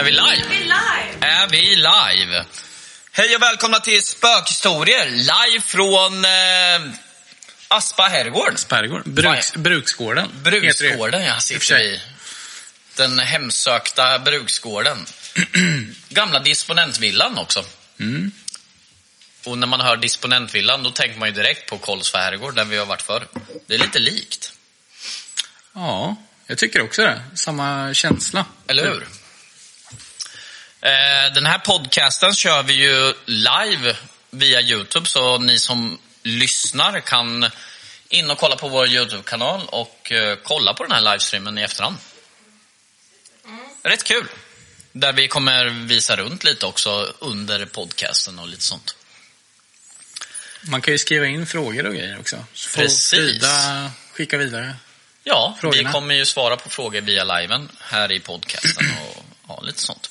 Är vi live? Vi är live! Är vi live? Hej och välkomna till Spökhistorier, live från eh, Aspa herrgård. Pergård. Bruks, bruksgården. Bruksgården, ja, I sitter vi. Den hemsökta bruksgården. Gamla disponentvillan också. Mm. Och när man hör disponentvillan, då tänker man ju direkt på Kolsva herrgård, där vi har varit förr. Det är lite likt, Ja, jag tycker också det. Samma känsla. eller hur? Eh, den här podcasten kör vi ju live via Youtube, så ni som lyssnar kan in och kolla på vår Youtube-kanal och eh, kolla på den här livestreamen i efterhand. Rätt kul. Där vi kommer visa runt lite också under podcasten och lite sånt. Man kan ju skriva in frågor och grejer också. Så Precis. Frida skicka vidare. Ja, Frågorna. vi kommer ju svara på frågor via liven här i podcasten och ja, lite sånt.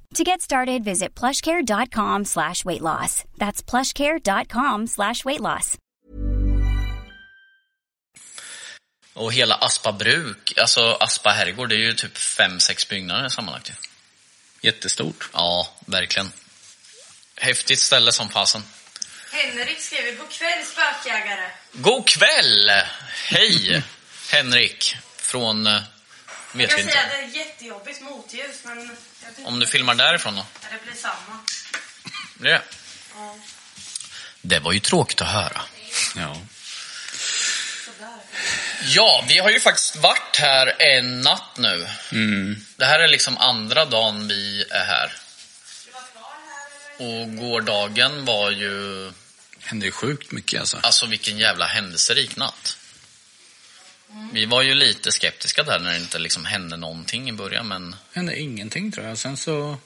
To get started, visit plushcare.com slash weight loss. That's plushcare.com slash weight loss. Och hela Aspa bruk, alltså Aspa herrgård, det är ju typ fem, sex byggnader sammanlagt. Jättestort. Ja, verkligen. Häftigt ställe som fasen. Henrik skriver, god kväll spökjägare. God kväll! Hej, Henrik från... Jag Vet vi inte. säga det är jättejobbigt motljus, men jag Om du filmar därifrån då? Ja, det blir samma. Det? Ja, Det var ju tråkigt att höra. Ja. Ja, vi har ju faktiskt varit här en natt nu. Mm. Det här är liksom andra dagen vi är här. Och gårdagen var ju... Händer ju sjukt mycket alltså. Alltså vilken jävla händelserik natt. Vi var ju lite skeptiska där när det inte liksom hände någonting i början, men Hände ingenting tror jag. Sen så...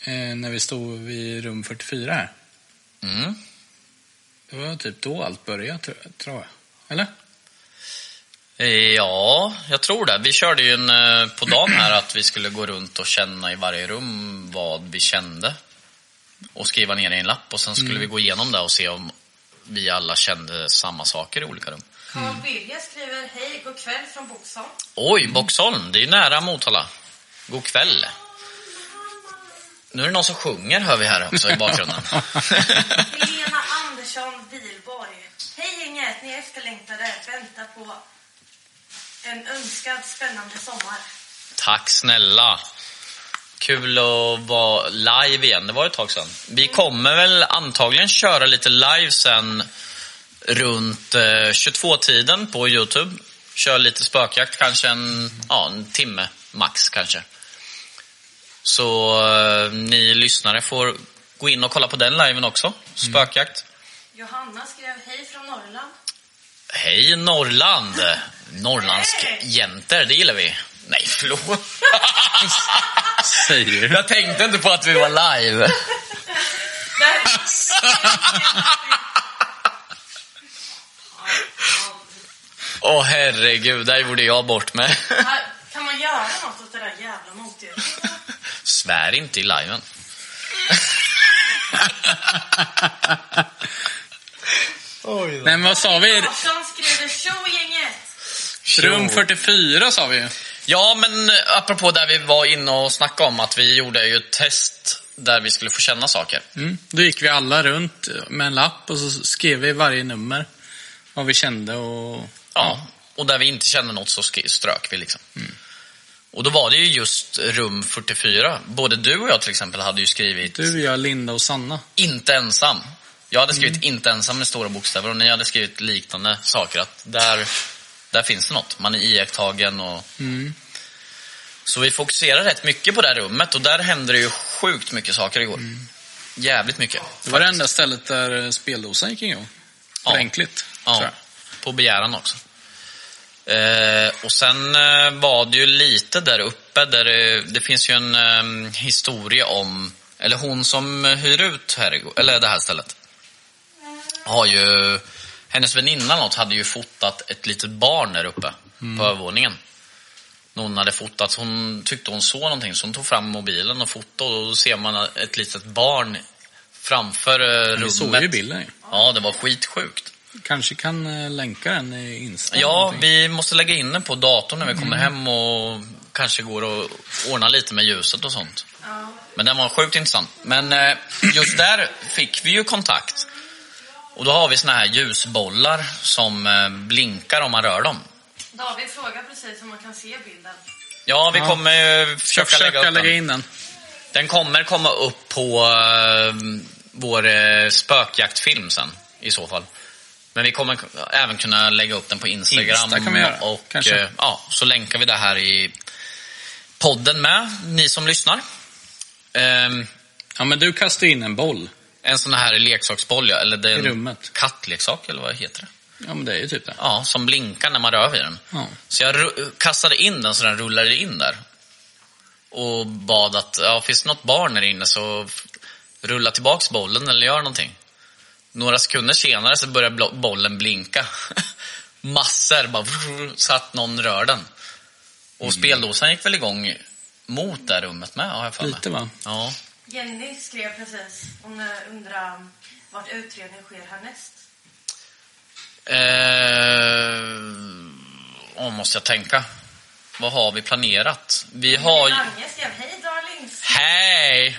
Eh, när vi stod vid rum 44 här. mm. Det var typ då allt började tror- jag. Eller? Ja, jag tror det. Vi körde ju en, eh, på dagen här att vi skulle gå runt och känna i varje rum vad vi kände. Och skriva ner i en lapp och sen skulle vi gå igenom det och se om vi alla kände samma saker i olika rum. Carl Birger skriver, hej, god kväll från Boxholm. Oj, Boxholm, det är ju nära Motala. God kväll. Nu är det någon som sjunger hör vi här också i bakgrunden. Helena Andersson Wilborg. Hej gänget, ni är efterlängtade. Väntar på en önskad spännande sommar. Tack snälla. Kul att vara live igen. Det var ett tag sedan. Vi kommer väl antagligen köra lite live sen runt eh, 22-tiden på Youtube. Kör lite spökjakt, kanske en, ja, en timme max kanske. Så eh, ni lyssnare får gå in och kolla på den liven också. Spökjakt. Johanna skrev, hej från Norrland. Hej Norrland! Norrlandsjäntor, det gillar vi. Nej, förlåt. Säger du? Jag tänkte inte på att vi var live. Åh herregud, där gjorde jag bort mig. Kan man göra något åt det där jävla motljuset? Svär inte i liven. Nej, men vad sa vi? Larsson skriver showgänget. Rum 44 sa vi ju. Ja, men apropå där vi var inne och snackade om att vi gjorde ju ett test där vi skulle få känna saker. Mm. Då gick vi alla runt med en lapp och så skrev vi varje nummer. Vad vi kände och... Ja, och där vi inte kände något så strök vi liksom. Och då var det ju just rum 44. Både du och jag till exempel hade ju skrivit Du, jag, Linda och Sanna. inte ensam. Jag hade skrivit inte ensam med stora bokstäver och ni hade skrivit liknande saker. Att där, där finns det något. Man är iakttagen och... Mm. Så vi fokuserar rätt mycket på det här rummet och där hände det ju sjukt mycket saker igår. Jävligt mycket. Det var det faktiskt. enda stället där eh, speldosan gick igång. Ja. Tror Ja, på begäran också. Eh, och sen eh, var det ju lite där uppe där det, det finns ju en eh, historia om, eller hon som hyr ut herrgård, eller det här stället, har ju, hennes väninna något hade ju fotat ett litet barn där uppe på övervåningen. Någon hade fotat, hon tyckte hon såg någonting så hon tog fram mobilen och fotade och då ser man ett litet barn framför eh, rummet. Vi såg ju bilden. Ja, det var skitsjukt. Kanske kan eh, länka den i Insta. Ja, vi måste lägga in den på datorn när vi kommer hem och kanske går att ordna lite med ljuset och sånt. Ja. Men den var sjukt intressant. Men eh, just där fick vi ju kontakt. Och då har vi såna här ljusbollar som eh, blinkar om man rör dem. David frågar precis om man kan se bilden. Ja, vi Ja. kommer försöka, försöka lägga upp lägga den. in den. Den kommer komma upp på eh, vår eh, spökjaktfilm sen, i så fall. Men vi kommer även kunna lägga upp den på Instagram. Insta kan vi göra, och kanske. eh, ja, så länkar vi det här i podden med, ni som lyssnar. Ehm, Ja, men du kastade in en boll. En sån här leksaksboll, eller det är I rummet. kattleksak, eller vad heter det? Ja, men det är ju typ det. Ja, som blinkar när man rör vid den. Ja. Så jag kastade in den så den rullade in där. Och bad att, ja, finns det något barn där inne så rulla tillbaks bollen eller gör någonting. Några sekunder senare så börjar bollen blinka. Massor, bara vrr, så att någon rör den. Och Mm. speldosan gick väl igång mot det rummet med, har jag för mig. Lite va? Ja. Jenny skrev precis. Hon eh, undrar vart utredningen sker härnäst. Eh, oh, måste jag tänka. Vad har vi planerat? Vi har... Lange skrev hej darlings. Hej!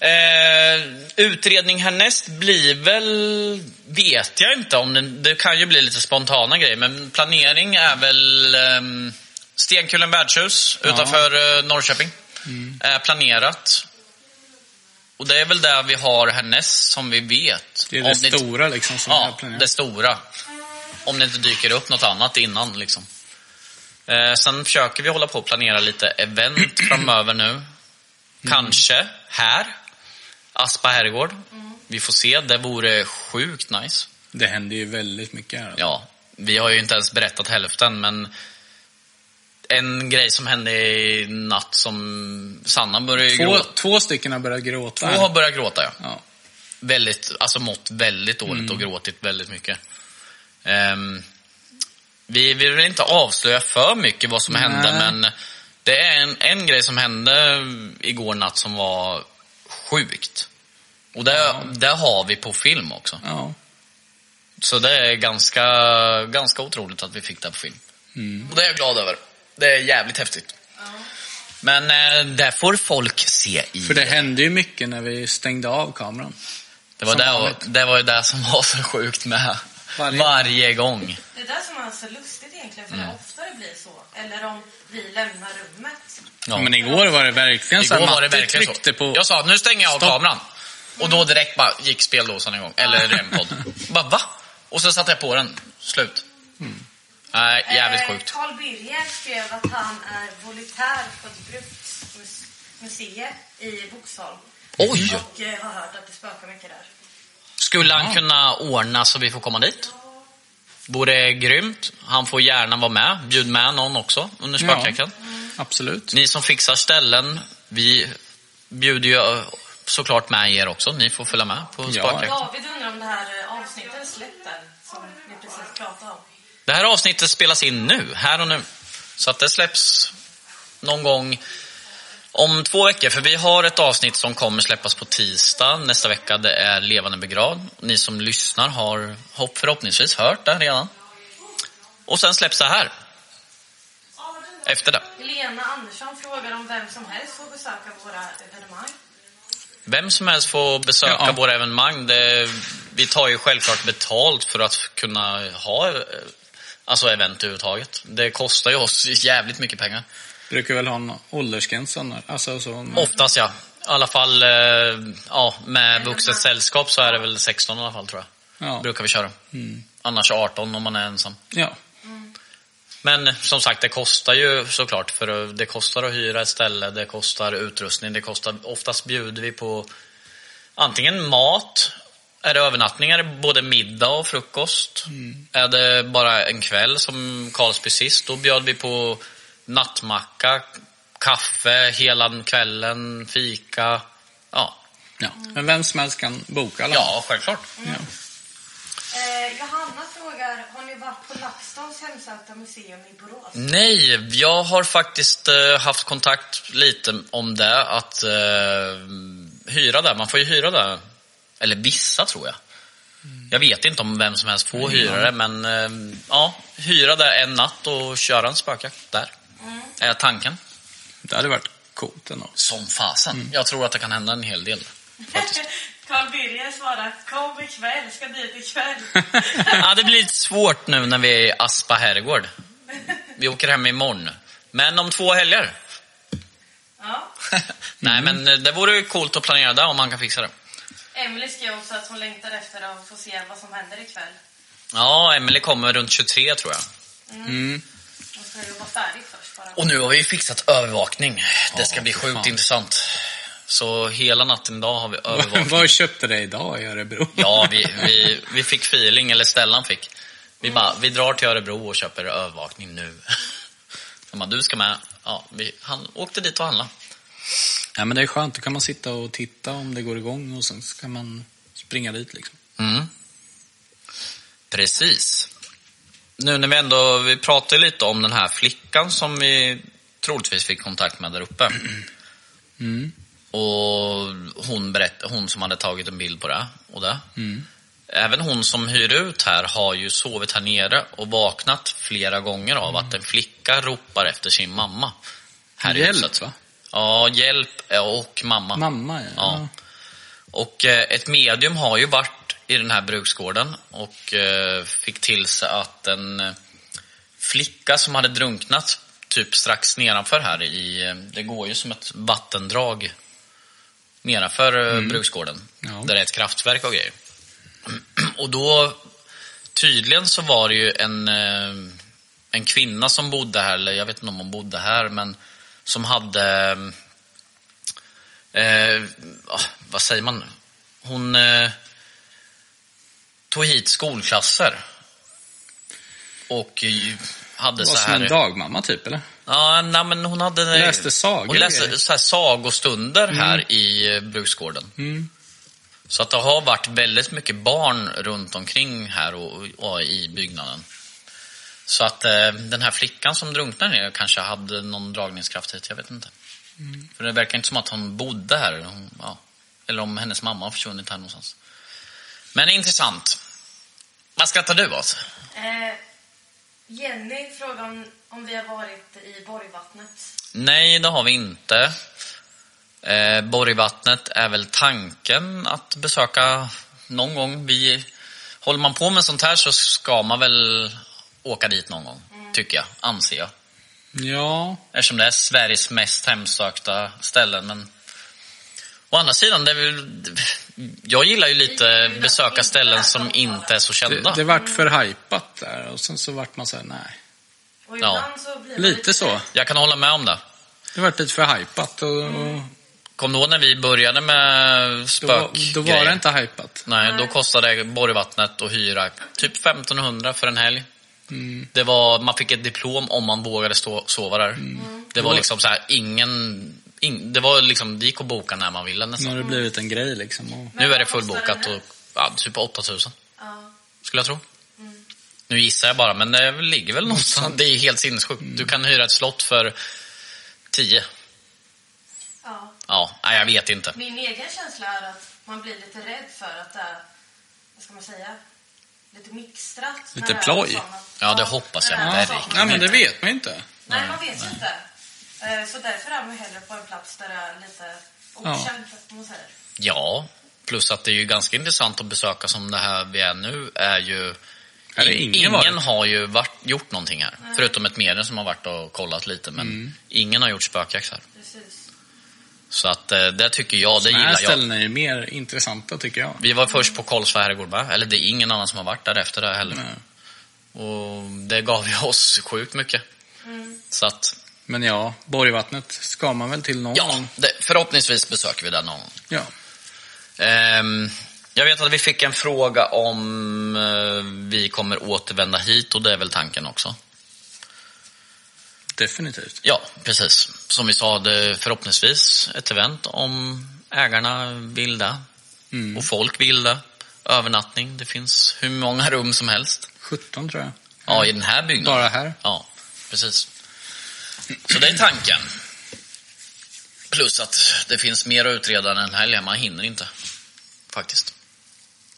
Eh, utredning härnäst blir väl, vet jag inte om det, det kan ju bli lite spontana grejer, men planering är väl eh, Stenkullen värdshus Ja. utanför eh, Norrköping. Är planerat. Och det är väl där vi har härnäst som vi vet. Det är Om det inte- stora liksom som är Ja, planerat. det stora. Om det inte dyker upp något annat innan liksom. Eh, sen försöker vi hålla på och planera lite event framöver nu. Mm. Kanske här. Aspa herrgård. Vi får se. Det vore sjukt nice. Det händer ju väldigt mycket här. Ja, vi har ju inte ens berättat hälften, men en grej som hände i natt som Sanna började Två, gråta. två stycken har börjat gråta. Två har börjat gråta, ja. Ja. väldigt, alltså mått väldigt dåligt Mm. och gråtit väldigt mycket. Ehm, vi vill inte avslöja för mycket vad som Nej. hände, men det är en, en grej som hände igår natt som var sjukt. Och det, Ja. det har vi på film också. ja. Så det är ganska, ganska otroligt att vi fick det på film. Mm. Och det är jag glad över. Det är jävligt häftigt. Men eh, det får folk se i. För det hände ju mycket när vi stängde av kameran. Det var, Som det, vanligt. det var ju det som var så sjukt med Varje- varje, gång. Det är det som är så lustigt egentligen, för det oftare blir så. Eller om vi lämnar rummet. Ja. Men igår var det verkligen så Igår var det verkligen så. på... Jag sa nu stänger jag av Stopp. kameran. Och då direkt bara gick speldosan igång. Eller rempod. bara va? Och så satte jag på den. Slut. Nej, jävligt Eh, sjukt. Carl Birger skrev att han är volontär på ett bruksmuseum i Boxholm. Oj! Och eh, har hört att det spökar mycket där. Skulle han Ja. kunna ordna så vi får komma dit? Vore grymt. Han får gärna vara med. Bjud med någon också under Ja. spökjakten. Absolut. Ni som fixar ställen, vi bjuder ju eh, såklart med er också. Ni får följa med på Ja. spökjakten. David undrar om det här eh, avsnittet är släppt än, som vi precis pratade om. Det här avsnittet spelas in nu, här och nu. Så att det släpps någon gång Om två veckor, för vi har ett avsnitt som kommer släppas på tisdag. Nästa vecka det är Levande begravd. Ni som lyssnar har hopp förhoppningsvis hört det redan. Och sen släpps det här. Efter det. Helena Andersson frågar om vem som helst får besöka våra evenemang. Vem som helst får besöka Ja. våra evenemang. Det, vi tar ju självklart betalt för att kunna ha eh, alltså event överhuvudtaget. Det kostar ju oss jävligt mycket pengar. Brukar väl ha en åldersgräns alltså så. men- Oftast ja. I alla fall eh, ja, med vuxet sällskap så är det väl 16 i alla fall tror jag. Ja. Brukar vi köra. Mm. Annars 18 om man är ensam. ja. Men som sagt, det kostar ju såklart. För det kostar att hyra ett ställe, det kostar utrustning, det kostar... Oftast bjuder vi på antingen mat, är det övernattningar, både middag och frukost. Är det bara en kväll som Karlsby sist, då bjöd vi på nattmacka, kaffe hela kvällen, fika. Ja, ja. Men vem som helst kan boka fall. ja självklart. Ja. Eh, Johanna frågar, har ni varit på LaxTons hemsökta museum i Borås? Nej, jag har faktiskt eh, haft kontakt lite om det, att eh, hyra där. Man får ju hyra där. Eller vissa tror jag. Jag vet inte om vem som helst får hyra det, men eh, ja, hyra där en natt och köra en spökjakt där. Är tanken. Det hade varit coolt ändå. Som fasen. Jag tror att det kan hända en hel del. Carl Birger svarar, kom ikväll, ska dit ikväll. ja, det blir lite svårt nu när vi är i Aspa herrgård. Vi åker hem imorgon. Men om två helger. ja. Nej, men det vore coolt att planera det om man kan fixa det. Emily skrev också att hon längtar efter att få se vad som händer ikväll. Ja, Emily kommer runt 23 tror jag. Mm. Hon ska jobba färdigt först bara. Och nu har vi fixat övervakning. Det ska Ja, bli sjukt fan. intressant. Så hela natten idag har vi övervakning. Vad köpte det idag i Örebro? Ja, vi, vi, vi fick feeling, eller Stellan fick. Vi bara, vi drar till Örebro och köper övervakning nu. Så bara, du ska med. Ja, vi han, åkte dit och handlade. Ja, men det är skönt. Då kan man sitta och titta om det går igång och sen ska man springa dit liksom. Mm. Precis. Nu när vi ändå, vi pratade lite om den här flickan som vi troligtvis fick kontakt med där uppe. Mm. Och hon, berätt, hon som hade tagit en bild på det. Och det. Mm. Även hon som hyr ut här har ju sovit här nere och vaknat flera gånger av att en flicka ropar efter sin mamma. Här i Hjälp, huset. va? Ja, hjälp och mamma. Mamma, ja. Ja. Och eh, ett medium har ju varit i den här bruksgården och eh, fick till sig att en eh, flicka som hade drunknat typ strax nedanför här i, det går ju som ett vattendrag nedanför eh, bruksgården. Ja. Där det är ett kraftverk och grejer. Och då, tydligen så var det ju en, en kvinna som bodde här, eller jag vet inte om hon bodde här, men som hade eh, ah, vad säger man? Hon eh, tog hit skolklasser. Och eh, hade Det var så som här... en dagmamma typ, eller? Ja, nej, men hon hade... Läste sagor Hon läste så här sagostunder här i eh, bruksgården. Mm. Så att det har varit väldigt mycket barn runt omkring här och, och i byggnaden. Så att eh, den här flickan som drunknade ner kanske hade någon dragningskraft hit, jag vet inte. För det verkar inte som att hon bodde här. Hon, ja, eller om hennes mamma har försvunnit här någonstans. Men intressant. Vad skrattar du åt? Eh, Jenny frågar om, om vi har varit i Borgvattnet. Nej, det har vi inte. Eh, Borgvattnet är väl tanken att besöka någon gång. Vi, håller man på med sånt här så ska man väl åka dit någon gång, tycker jag, anser jag. Ja, Eftersom det är Sveriges mest hemsökta ställen. Men å andra sidan, det är väl, jag gillar ju lite besöka ställen som inte är så det, kända. det vart för hypat där och sen så vart man så här, nej. Och Ja. Lite så. Jag kan hålla med om det. Det vart lite för hypat och, och Kom du ihåg när vi började med då, spök? då var det inte hypat. Nej, då kostade Borgvattnet att hyra typ 1500 för en helg. Mm. Det var, man fick ett diplom om man vågade stå, sova där. Det var Det var- liksom så här, ingen... In, det var liksom, det gick att boka när man ville Nu nästan. har det blivit en grej liksom. Och, Nu är det fullbokat och ja, typ 8000 Ja. skulle jag tro. Nu gissar jag bara, men det ligger väl någonstans. Det är helt sinnessjukt. Du kan hyra ett slott för 10. Ja, nej, jag vet inte. Min egen känsla är att man blir lite rädd för att det är, vad ska man säga, lite mixtrat. Lite ploj. Ja, det hoppas jag verkligen. Nej, men det vet man inte. Nej, man vet ju inte. Eh, Så därför är man hellre på en plats där det är lite okänt, man säger. Ja, plus att det är ju ganska intressant att besöka som det här vi är nu är ju... Är ingen varit. har ju varit, gjort någonting här. Förutom ett medium som har varit och kollat lite, men Mm. ingen har gjort spökjakt här. Precis. Så att eh, det tycker jag, det gillar jag. ställena är mer intressanta tycker jag. Vi var först på Karlsberg herrgård. Eller det är ingen annan som har varit där efter det heller. Nej. Och det gav ju oss sjukt mycket. Så att, Men ja, Borgvattnet ska man väl till någon ja, gång. förhoppningsvis besöker vi den någon gång. Ja. Ehm, jag vet att vi fick en fråga om eh, vi kommer återvända hit och det är väl tanken också. Definitivt. Ja, precis. Som vi sa, det är förhoppningsvis ett event om ägarna vill det. Mm. Och folk vill det. Övernattning, det finns hur många rum som helst. 17 tror jag. Ja, i den här byggnaden. Bara här. Ja, precis. Så det är tanken. Plus att det finns mer att utreda än en helg. Man hinner inte. Faktiskt.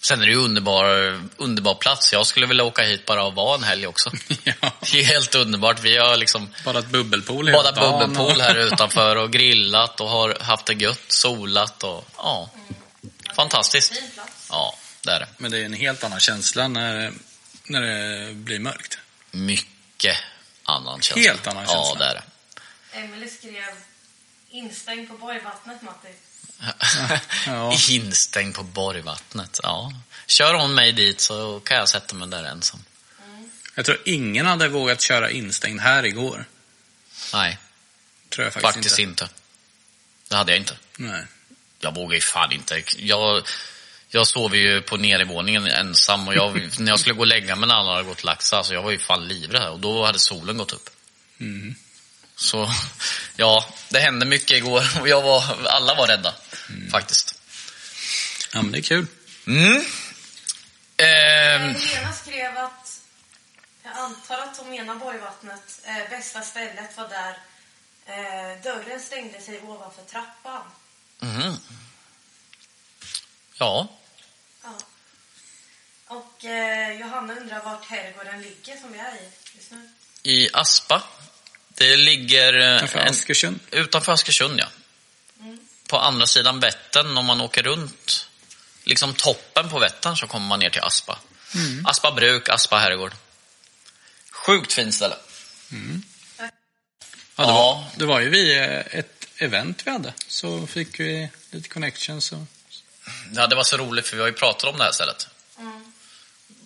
Sen är det ju underbar, underbar plats. Jag skulle vilja åka hit bara och vara en helg också. ja. Det är helt underbart. Vi har liksom Bara ett bubbelpool badat bubbelpool här utanför och grillat och har haft det gött, solat och ja. Fantastiskt. Ja, det är det. Men det är en helt annan känsla när, när det blir mörkt. Mycket annan känsla. Helt annan Ja, känsla. det är det. Emelie skrev instängd på Borgvattnet, Matti. Ja. Instängd på Borgvattnet. Ja. Kör hon mig dit så kan jag sätta mig där ensam. Jag tror ingen hade vågat köra instängd här igår. Nej, Tror jag faktiskt, faktiskt inte. Det hade jag inte. Nej. Jag vågar ju fan inte. Jag, jag sov ju på nedervåningen ensam och jag, när jag skulle gå och lägga mig när alla hade gått och lagt sig, alltså jag var ju fan livrädd och då hade solen gått upp. Mm. Så ja, det hände mycket igår och jag var, alla var rädda faktiskt. Ja, men det är kul. Mm. Ehm, Helena skrev att jag antar att hon menar Borgvattnet. Eh, bästa stället var där eh, dörren stängde sig ovanför trappan. mhm. Ja, Ja. Och eh, Johanna undrar vart herrgården ligger som vi är i just nu. i Aspa. Det ligger eh, Utanför en- Askersund. utanför Askersund, ja. På andra sidan Vättern, om man åker runt liksom toppen på Vättern så kommer man ner till Aspa. Aspa bruk, Aspa herrgård. Sjukt fint ställe. Ja, det, Ja. Var, det var ju vi eh, ett event vi hade. Så fick vi lite connections och... Ja, det var så roligt för vi har ju pratat om det här stället.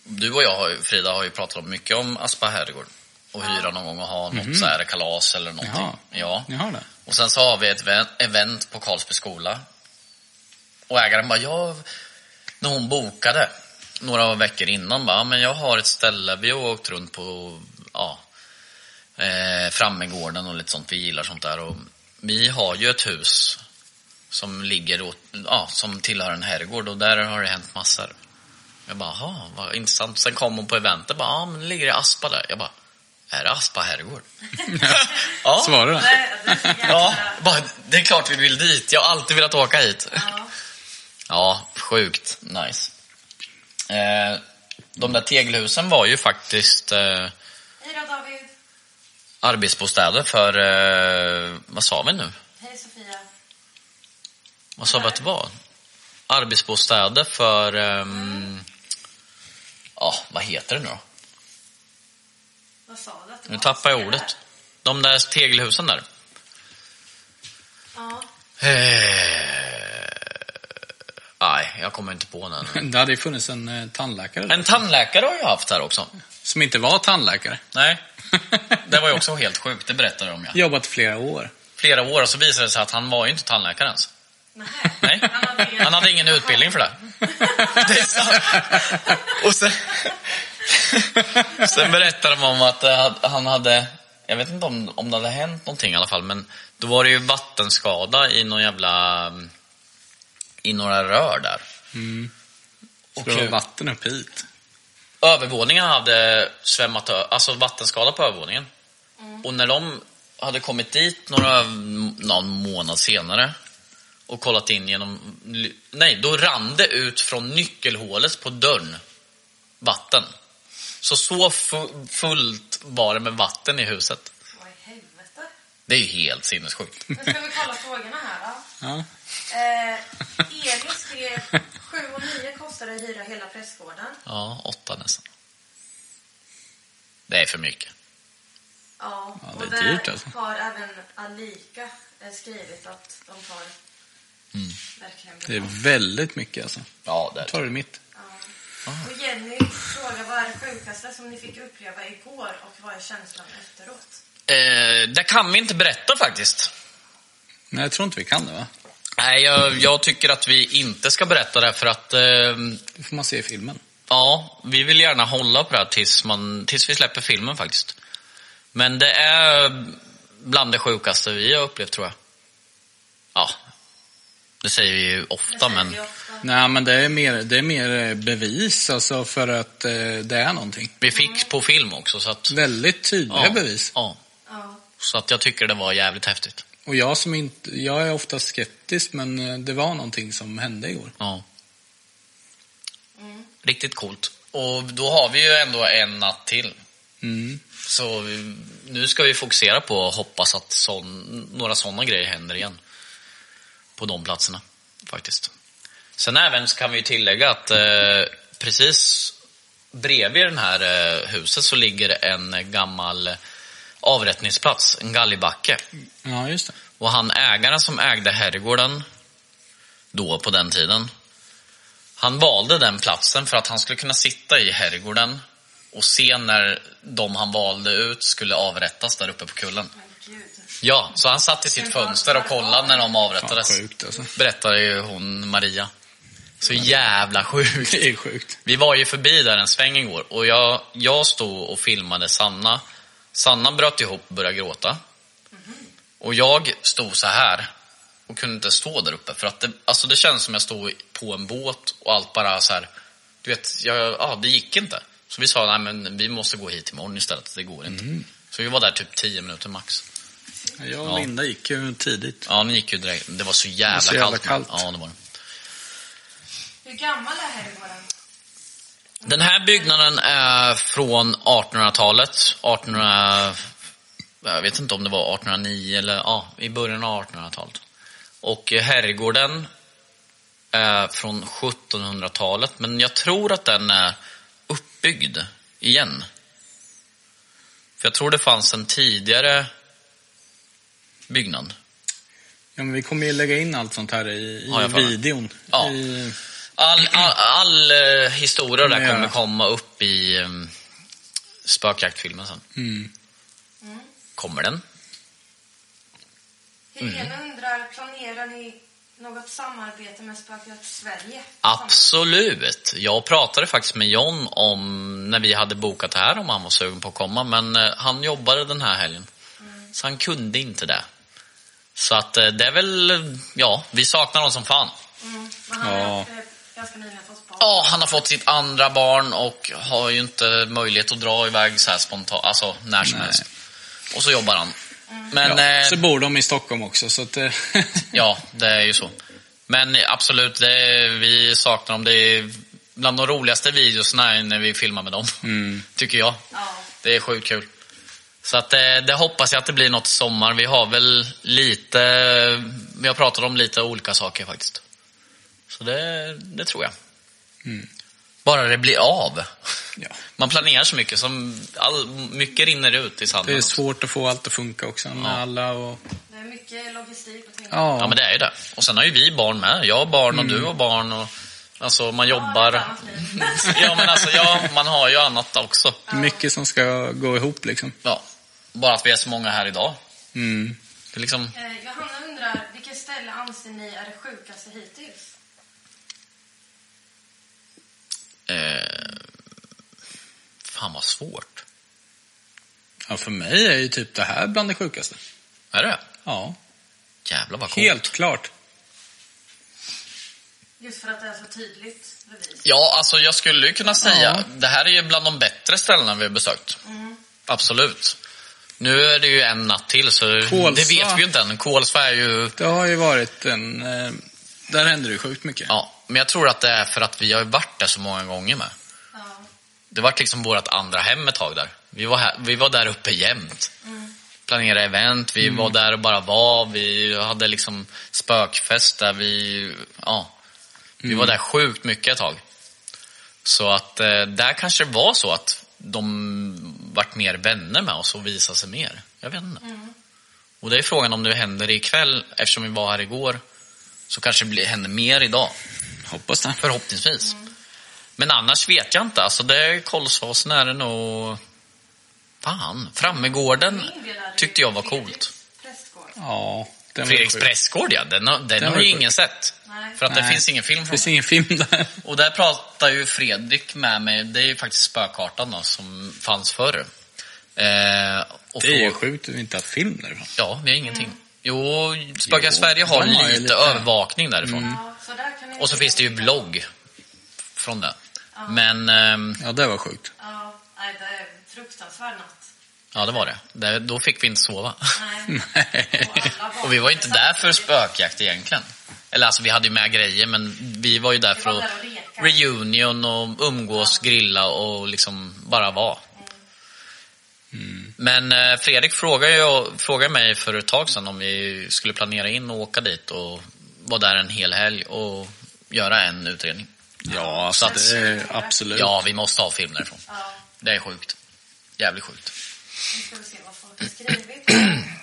Du och jag, har ju, Frida, har ju pratat om mycket om Aspa herrgård. Och hyra någon gång och ha något så här kalas eller någonting. Jaha. Ja. Ni har det? Och sen så har vi ett event- på Karlsby skola. Och ägaren bara, ja, när hon bokade några veckor innan, bara, "Ja, men jag har ett ställe, vi har åkt runt på, ja, eh, Frammegården och lite sånt, vi gillar sånt där. Och vi har ju ett hus som ligger, åt, ja, som tillhör en herrgård och där har det hänt massor. Jag bara, jaha, vad intressant. Sen kom hon på eventet, bara, ja, men det ligger i Aspa där. Jag bara, är det Aspa herrgård? ja. Det fick jag Ja, bara, det är klart vi vill dit. Jag har alltid velat åka hit. Ja. Ja, sjukt nice. Eh, de där tegelhusen var ju faktiskt eh, Hej då David. arbetsbostäder för, eh, vad sa vi nu? Hej Sofia. Vad sa vi att det var? Arbetsbostäder för, ehm, ja, vad heter det nu då? Vad sa Nu tappar jag ordet. De där tegelhusen där. Ja. Eh, nej, jag kommer inte på den. Det hade ju funnits en eh, tandläkare En tandläkare har jag haft här också. som inte var tandläkare. Nej, det var ju också helt sjukt. Det berättade de ja. Jobbat flera år. Flera år och så visade det sig att han var ju inte tandläkare ens. Nej. Nej, Han hade ingen, han hade ingen utbildning för det. Det är sant. Och sen, sen berättade de om att han hade, jag vet inte om, om det hade hänt någonting i alla fall, men då var det ju vattenskada i någon jävla, i några rör där. Så Och det vatten upp hit. övervåningen hade svämmat alltså vattenskada på övervåningen. Och när de hade kommit dit några, någon månad senare och kollat in genom... Nej, då rann det ut från nyckelhålet på dörren vatten. Så så fu- fullt var det med vatten i huset. Vad i helvete? Det är ju helt sinnessjukt. Nu ska vi kolla frågorna här då. Ja. Eh, Eli skrev 7 och 9 kostar det att hyra hela prästgården. Ja, åtta nästan. Det är för mycket. Ja, Ja, det är och dyrt, alltså. har även Alika eh, skrivit att de tar verkligen Det är väldigt mycket alltså. Ja, det är Tar du mitt? Och Jenny frågar vad är det sjukaste som ni fick uppleva igår och vad är känslan efteråt? eh, Det kan vi inte berätta faktiskt. Nej, jag tror inte vi kan det va? Nej, jag, jag tycker att vi inte ska berätta det för att eh, Det får man se i filmen. Ja, vi vill gärna hålla på det här tills, man, tills vi släpper filmen faktiskt. Men det är bland det sjukaste vi har upplevt tror jag. Ja, det säger vi ju ofta men ofta. Nej, men det är mer, det är mer eh, bevis alltså för att eh, det är någonting. vi fick på film också så att... Väldigt tydliga Ja, bevis. Ja, Ja. så att jag tycker det var jävligt häftigt. Och jag som inte, jag är ofta skeptisk men eh, det var någonting som hände igår. Ja. Riktigt coolt. Och då har vi ju ändå en natt till. Mm. Så vi, nu ska vi fokusera på att hoppas att sån, några sådana grejer händer igen. På de platserna, faktiskt. Sen även kan vi ju tillägga att eh, precis bredvid det här eh, huset så ligger en gammal avrättningsplats, en gallibacke. Ja, just det. Och han ägaren som ägde herrgården då på den tiden, han valde den platsen för att han skulle kunna sitta i herrgården och se när de han valde ut skulle avrättas där uppe på kullen. Ja, så han satt i sitt fönster och kollade när de Fan, avrättades. sjukt alltså. Berättade ju hon Maria. Så jävla sjukt. Det är sjukt. Vi var ju förbi där en sväng igår och jag, jag stod och filmade Sanna. Sanna bröt ihop och började gråta. Och jag stod så här och kunde inte stå där uppe för att det, alltså det kändes som jag stod på en båt och allt bara så här. Du vet, jag, ja, det gick inte. Så vi sa, nej men vi måste gå hit imorgon istället, det går inte. Så vi var där typ 10 minuter max. Jag och Ja. Linda gick ju tidigt. Ja, ni gick ju direkt. Det var så jävla, så jävla kallt. kallt. Ja, det var det. Hur gammal är herrgården? Den här byggnaden är från 1800-talet. 1800... Jag vet inte om det var 1809 eller ja, i början av 1800-talet. Och herrgården är från 1700-talet, men jag tror att den är uppbyggd igen. För jag tror det fanns en tidigare byggnad. Ja, men vi kommer ju lägga in allt sånt här i, i Ja, videon. Ja. I, All, all, all eh, historia där kommer komma upp i um, spökjaktfilmen sen. mm. Kommer den? Helena undrar, planerar ni något samarbete med Spökjakt Sverige? Absolut. Jag pratade faktiskt med John om när vi hade bokat det här om han var sugen på att komma, men eh, han jobbade den här helgen. Så han kunde inte det. Så att eh, det är väl, ja, vi saknar honom som fan. Mm. Men han Ja. Ja, han har fått sitt andra barn och har ju inte möjlighet att dra iväg så här spontant, alltså när som Nej. helst. Och så jobbar han. Men, ja, eh, så bor de i Stockholm också, så att... eh, Ja, det är ju så. Men absolut, det är, vi saknar dem. Det är bland de roligaste videosna är när vi filmar med dem. mm. Tycker jag. Ja. Det är sjukt kul. Så att det, det hoppas jag att det blir något i sommar. Vi har väl lite, vi har pratat om lite olika saker faktiskt. Så det, det tror jag. Mm. Bara det blir av. Ja. Man planerar så mycket, som all, mycket rinner ut i sanden. Det är också. svårt att få allt att funka också med Ja. alla och... Det är mycket logistik och tänka. Ja, Ja, men det är ju det. Och sen har ju vi barn med. Jag har barn och du har barn. Och, alltså, man jobbar. Ja, men alltså, ja, man har ju annat också. mycket som ska gå ihop liksom. Ja. Bara att vi är så många här idag. Mm. Liksom, Eh, Johanna undrar, vilket ställe anser ni är det sjukaste hittills? eh, fan vad svårt. Ja, för mig är ju typ det här bland det sjukaste. Är det? Ja, Jävlar vad coolt. helt klart. Just för att det är så tydligt bevis. Ja, alltså jag skulle ju kunna säga, Ja. det här är ju bland de bättre ställena vi har besökt. Absolut. Nu är det ju en natt till, så Kolsva. det vet vi ju inte än. Kolsva är ju... Det har ju varit en... Eh, där händer det sjukt mycket. Ja, men jag tror att det är för att vi har varit där så många gånger med. Ja. Det var liksom vårt andra hem ett tag där. Vi var, här, vi var där uppe jämt. Planerade event, vi var där och bara var. Vi hade liksom spökfest där vi, ja. Vi var där sjukt mycket ett tag. Så att eh, där kanske det var så att de vart mer vänner med oss och visade sig mer. Jag vet inte. Och det är frågan om det händer ikväll, eftersom vi var här igår. Så kanske det blir- händer mer idag. Hoppas det. Förhoppningsvis. Men annars vet jag inte. Alltså det är Kolsåsen är det nog... Fan, Frammegården tyckte jag var coolt. Ja. Den Fredriks prästgård ja, den, har- den, Den har ju ingen sett. Nej. För att det Nej. finns ingen film Det från finns den. ingen film där. Och där pratar ju Fredrik med mig, det är ju faktiskt spökartan då, som fanns förr. Eh, och Det är ju sjukt att vi inte har film därifrån. Ja, vi har ingenting. Jo, Spöka Jo, Sverige har de har lite, lite. övervakning därifrån. Ja, så där Och så finns det ju blogg från det. Men, ehm, Ja, det var sjukt. Ja, nej, det är fruktansvärd natt. Ja det var det. det. Då fick vi inte sova. Nej. Och vi var inte där för spökjakt egentligen. Eller alltså vi hade ju med grejer men vi var ju där för att reunion och umgås, grilla och liksom bara vara. Men eh, Fredrik frågade, ju, frågade mig för ett tag sedan om vi skulle planera in och åka dit och vara där en hel helg och göra en utredning. Ja, Så så att- det är absolut. Ja, vi måste ha film därifrån. Ja, Det är sjukt. Jävligt sjukt.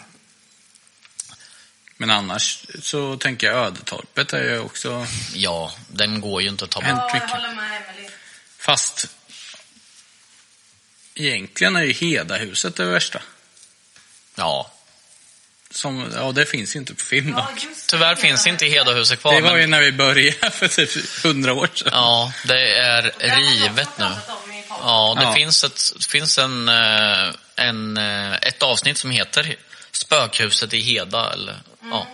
Men annars så tänker jag Ödetorpet är ju också... Ja, den går ju inte att ta bort. Ja, jag håller med Emelie. Fast egentligen är ju Hedahuset det värsta. Ja. Som, ja, det finns ju inte på film Ja, Tyvärr finns inte Hedahuset kvar. Det var men- ju när vi började för typ hundra år sedan. Ja, det är rivet nu. Ja, det Ja. finns, ett, finns en, eh, en, eh, ett avsnitt som heter Spökhuset i Heda. Eller, ja.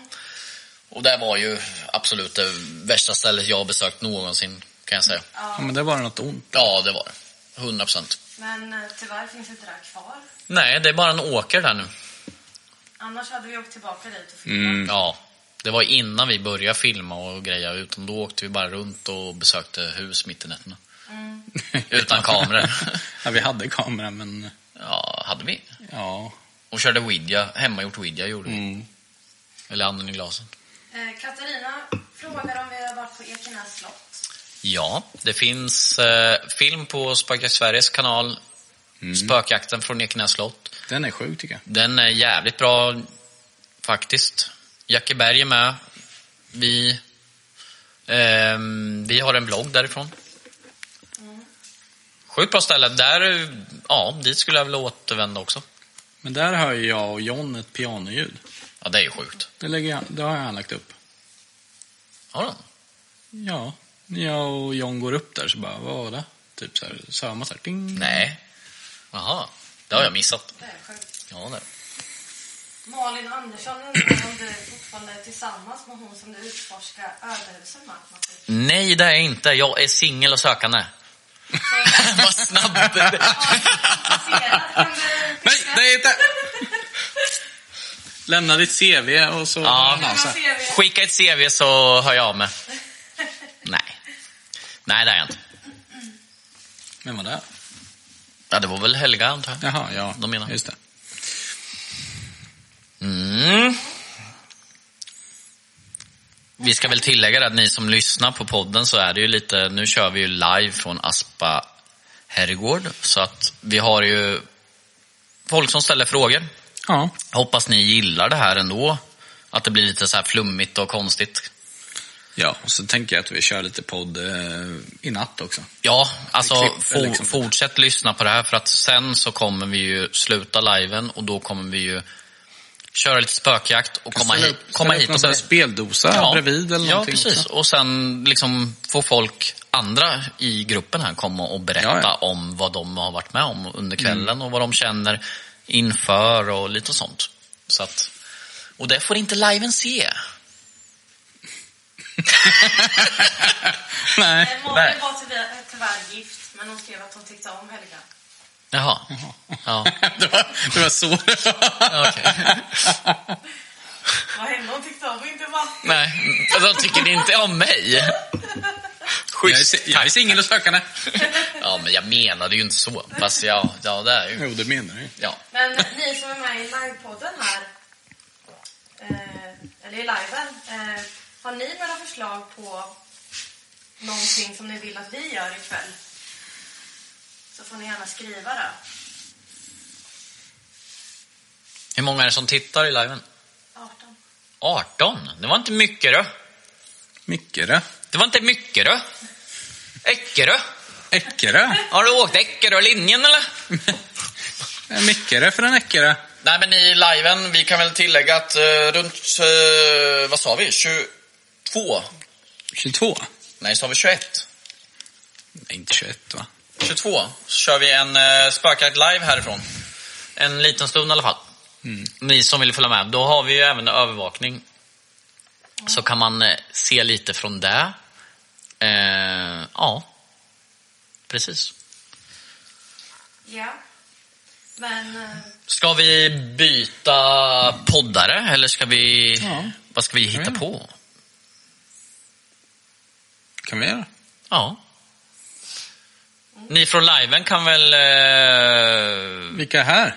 Och det var ju absolut det värsta stället jag har besökt någonsin, kan jag säga. Ja, men det var något ont. Ja, det var det. 100 procent. Men eh, tyvärr finns inte det här kvar. Nej, det är bara en åker där nu. Annars hade vi åkt tillbaka dit och filmat. Mm. Ja, det var innan vi började filma och greja, utan då åkte vi bara runt och besökte hus mitt i nätterna. Utan kameror. ja, vi hade kamera, men Ja, hade vi. ja. Och körde Ouija, hemmagjort Ouija gjorde vi. Mm. Eller anden i glaset. Eh, Katarina frågar om vi har varit på Ekenäs slott. Ja, det finns eh, film på Spökjakt Sveriges kanal, Spökjakten från Ekenäs slott. Den är sjuk tycker jag. Den är jävligt bra faktiskt. Jackie Berg är med. Vi, ehm, vi har en blogg därifrån. Sjukt bra ställe. Där, ja, dit skulle jag vilja återvända också. Men där hör ju jag och John ett pianoljud. Ja, det är ju sjukt. Det, lägger jag, det har jag lagt upp. Har du? Ja, när jag och John går upp där så bara, vad var det? Typ så här, så hör man så här, ding. Nej. Jaha, det har jag missat. Det är sjukt. Ja, det. Malin Andersson undrar om du fortfarande är tillsammans med hon som du utforskar ödehusen med. Nej, det är jag inte. Jag är singel och sökande. Vad snabbt. Nej, är inte! Lämna ditt CV och så... Ja. Så. Skicka ett CV så hör jag av mig. Nej. Nej, det är jag inte. Vem var det? Ja, det var väl Helga, antar jag. Jaha, ja. De menar. Just det. Mm. Vi ska väl tillägga att ni som lyssnar på podden så är det ju lite, nu kör vi ju live från Aspa herrgård. Så att vi har ju folk som ställer frågor. Ja. Hoppas ni gillar det här ändå. Att det blir lite så här flummigt och konstigt. Ja, och så tänker jag att vi kör lite podd eh, i natt också. Ja, alltså Klipp, for, liksom. fortsätt lyssna på det här för att sen så kommer vi ju sluta liven och då kommer vi ju köra lite spökjakt och komma Ställa hit, komma ställa hit och berätta. speldosa bredvid eller ja, precis. också. Och sen liksom få folk, andra i gruppen här, komma och berätta Ja, ja. om vad de har varit med om under kvällen och vad de känner inför och lite sånt. Så att, och det får inte liven se. Nej. Malin Nej. var tyvärr gift, men hon skrev att hon tyckte om Helga. Jaha. Ja. det, var, det var så det var. Okej. Vad hände? Om inte va? Nej, de tycker inte om mig. Jag Schysst. jag är singel och sökande. Ja, men jag menade ju inte så. Fast ja, ja det är ju. Jo, det menar du. Ja. Men ni som är med i livepodden här, eh, eller i liven, eh, har ni några förslag på någonting som ni vill att vi gör ikväll? Så får ni gärna skriva det. Hur många är det som tittar i liven? 18. 18? Det var inte mycket då. Mycket det. Det var inte mycket då. Eckerö? Eckerö. Har du åkt Eckerö-linjen eller? Mycket det för en Eckerö. Nej, men i liven, vi kan väl tillägga att eh, runt, eh, vad sa vi, 22? 22. Nej, sa vi 21? Nej, inte 21 va? 22 så kör vi en uh, spökjakt live härifrån. En liten stund i alla fall. Ni som vill följa med. Då har vi ju även övervakning. Så kan man eh, se lite från det. Eh, ja, precis. Ja. Men eh, Ska vi byta poddare eller ska vi... Ja. Vad ska vi hitta Mm. på? Kan vi göra? Ja. Ni från liven kan väl... Eh, Vilka är här?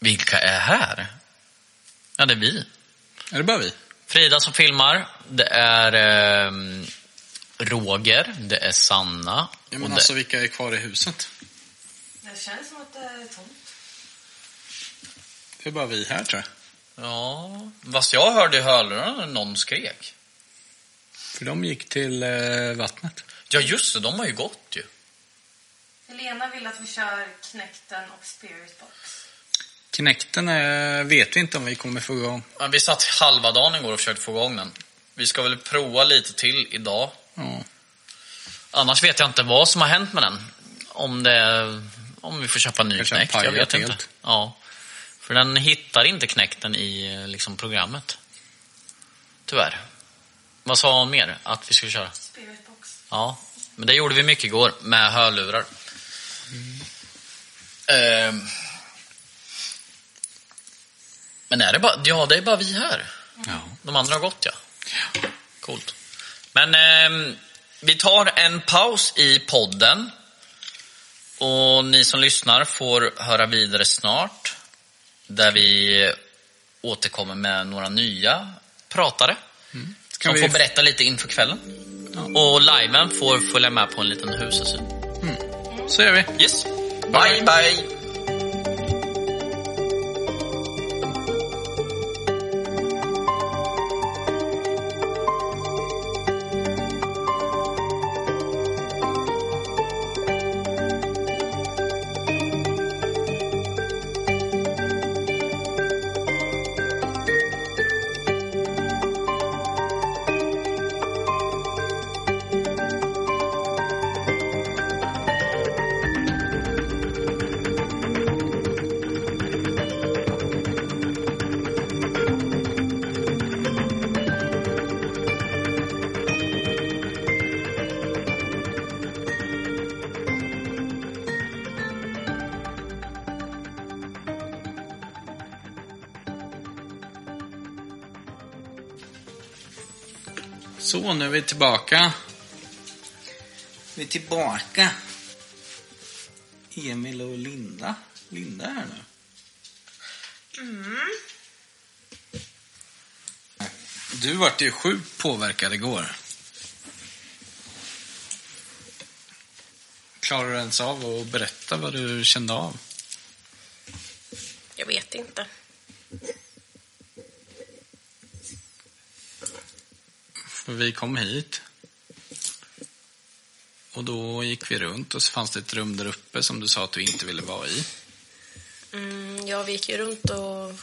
vilka är här? Ja, det är vi. Är det bara vi? Frida som filmar. Det är eh, Roger. Det är Sanna. Ja, men det, alltså vilka är kvar i huset? det känns som att det är tomt. Det är bara vi här tror jag. Ja, fast jag hörde i hörlurarna när någon skrek. För de gick till eh, vattnet. Ja, just det. De har ju gått ju. Helena vill att vi kör Knäkten och Spiritbox. Kinecten vet vi inte om vi kommer få igång. Men vi satt halva dagen igår och försökte få igång den. Vi ska väl prova lite till idag. Ja. Annars vet jag inte vad som har hänt med den. Om det om vi får köpa en ny Kanske knäckt, jag vet pajat inte. helt. Ja. För den hittar inte knäckten i liksom, programmet. Tyvärr. Vad sa hon mer att vi skulle köra? Spiritbox. Ja, men det gjorde vi mycket igår med hörlurar. Ehm. Men är det bara, ja det är bara vi här. ja. De andra har gått ja. Coolt. Men ehm, vi tar en paus i podden. Och ni som lyssnar får höra vidare snart. Där vi återkommer med några nya pratare. Ska Som vi- får berätta lite inför kvällen. Och liven får följa med på en liten husesyn. Så gör vi. Yes. Bye, bye. Så, är vi tillbaka. Vi är tillbaka. Emil och Linda. Linda är här nu. Du vart ju sjukt påverkad igår. Klarar du ens av att berätta vad du kände av? Jag vet inte. Vi kom hit. Och då gick vi runt och så fanns det ett rum där uppe som du sa att du inte ville vara i. Mm, ja, vi gick ju runt och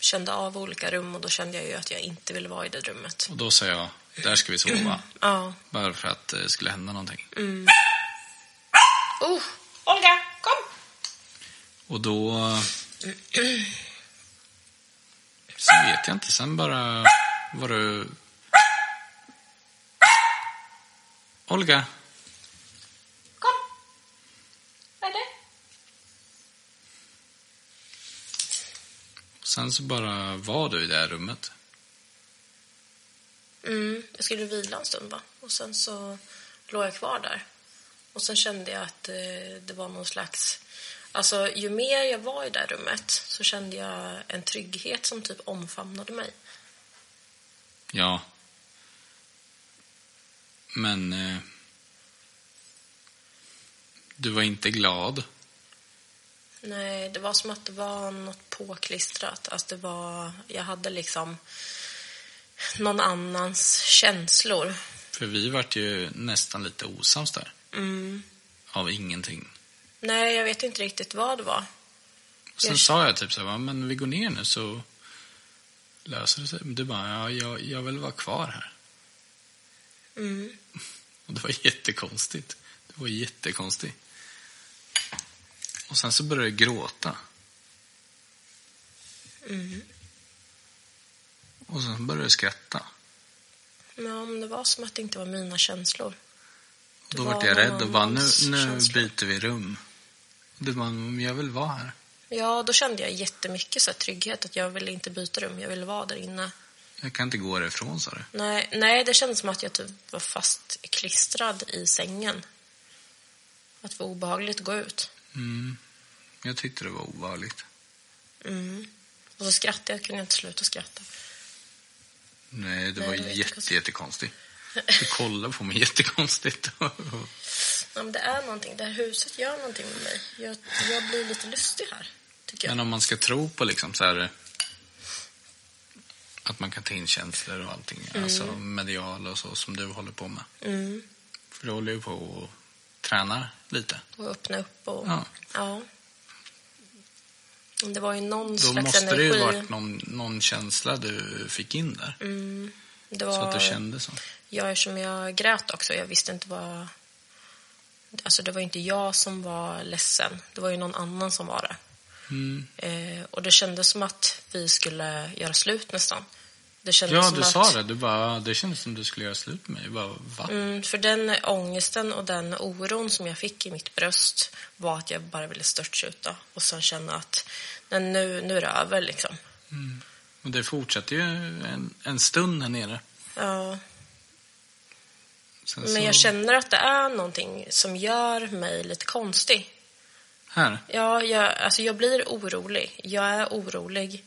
kände av olika rum och då kände jag ju att jag inte ville vara i det rummet. Och då sa jag, där ska vi sova. Ja. Bara för att det skulle hända någonting. Oh, Olga, kom! Och då... Sen vet jag inte, sen bara var du... Olga? Kom! Vad är det? Sen så bara var du i det här rummet. Mm, jag skulle vila en stund bara. Och sen så låg jag kvar där. Och sen kände jag att eh, det var någon slags... Alltså, ju mer jag var i det där rummet så kände jag en trygghet som typ omfamnade mig. Ja, men... Eh, du var inte glad. Nej, det var som att det var något påklistrat. Alltså det var... Jag hade liksom någon annans känslor. För vi vart ju nästan lite osams där. Mm. Av ingenting. Nej, jag vet inte riktigt vad det var. Sen Jag- sa jag typ så här, "Va, men vi går ner nu så löser det sig. Du bara, ja, jag, jag vill vara kvar här. Mm. Det var jättekonstigt. Det var jättekonstigt. Och sen så började jag gråta. Mm. Och sen började jag skratta. Ja, men det var som att det inte var mina känslor. Då Det vart var jag rädd och bara, nu, nu känslor. byter vi rum. Du bara, jag vill vara här. Ja, då kände jag jättemycket så här, trygghet. Att jag ville inte byta rum. Jag ville vara där inne. Jag kan inte gå därifrån, sa du. Nej, nej det kändes som att jag typ var fastklistrad i sängen. Att det var obehagligt att gå ut. Mm. Jag tyckte det var obehagligt. Mm. Och så skrattade jag, kunde jag inte sluta skratta. Nej, det Nej, var det jätte, jättekonstigt. jättekonstigt. Du kollade på mig jättekonstigt. Ja, men det är någonting. Det här huset gör någonting med mig. Jag, jag blir lite lustig här, tycker jag. Men om man ska tro på liksom så här att man kan ta in känslor och allting, alltså medial och så som du håller på med. Mm. För du håller ju på och tränar lite. Och öppna upp och... Ja. ja. Det var ju någon Då slags måste energi. det ju varit någon, någon känsla du fick in där. Mm. Det Så var... att du kände så. Ja, eftersom jag grät också. Jag visste inte vad... Alltså det var inte jag som var ledsen. Det var ju någon annan som var det. Mm. Eh, och det kändes som att vi skulle göra slut nästan. Det kändes Ja, som du att, sa det. Du bara, det kändes som du skulle göra slut med mig. Jag bara, va? Mm, för den ångesten och den oron som jag fick i mitt bröst var att jag bara ville störtskjuta och sen känna att nej, nu, nu är det över liksom. Och det fortsatte ju en, en stund här nere. Ja, Sen men så, jag känner att det är någonting som gör mig lite konstig. Här? Ja, jag, alltså jag blir orolig. Jag är orolig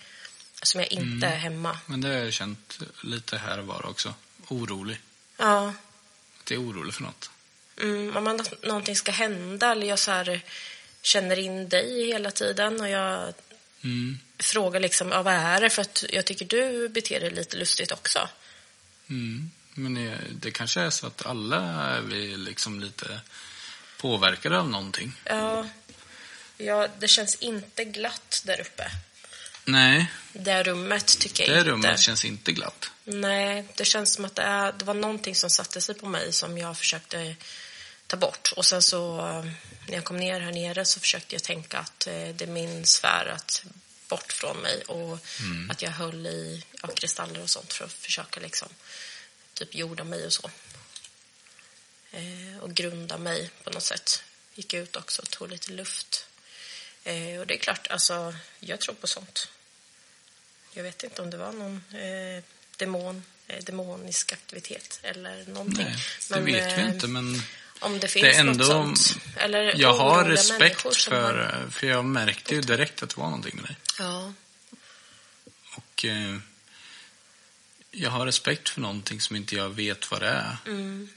som jag inte är hemma. Men det har jag känt lite här och var också. Orolig. Ja, Att jag är orolig för något. mm, om att någonting ska hända eller jag så här känner in dig hela tiden och jag Mm. frågar liksom, ja, vad är det? För att jag tycker du beter dig lite lustigt också. Mm. Men det, det kanske är så att alla är vi liksom lite påverkade av någonting. Ja, ja, det känns inte glatt där uppe. Nej, Det rummet tycker jag det inte. rummet känns inte glatt. Nej, det känns som att det, är, det var någonting som satte sig på mig som jag försökte ta bort. Och sen så eh, när jag kom ner här nere så försökte jag tänka att eh, det är min sfär att bort från mig och att jag höll i ja, kristaller och sånt för att försöka liksom typ jorda mig och så. Eh, och grunda mig på något sätt. Gick ut också och tog lite luft. Eh, och det är klart, alltså jag tror på sånt. Jag vet inte om det var någon eh, demon, eh, demonisk aktivitet eller någonting. Nej, det vet vi eh, inte, men Om det finns det är ändå... något sånt. Eller jag har respekt för, har- för jag märkte ju direkt att det var någonting med dig. Ja, Och eh, jag har respekt för någonting som inte jag vet vad det är. mm,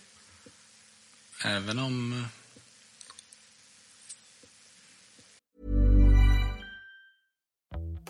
Även om...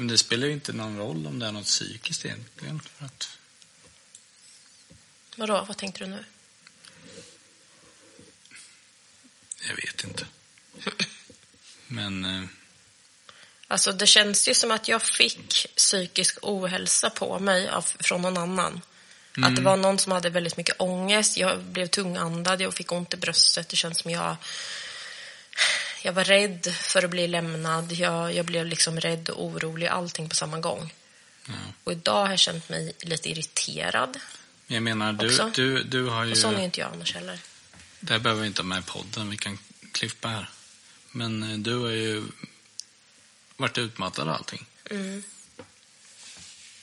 Men det spelar ju inte någon roll om det är något psykiskt egentligen. För att Vadå, vad tänkte du nu? jag vet inte. Men eh, Alltså det känns ju som att jag fick psykisk ohälsa på mig av, från någon annan. Att det var någon som hade väldigt mycket ångest. Jag blev tungandad, jag fick ont i bröstet. Det känns som jag... Jag var rädd för att bli lämnad. Jag, jag blev liksom rädd och orolig, allting på samma gång. Och idag har jag känt mig lite irriterad. jag menar, du, Också. du, du har ju... Och sån är inte jag annars heller. Det här behöver vi inte ha med i podden, vi kan klippa här. Men eh, du har ju varit utmattad och allting. Mm.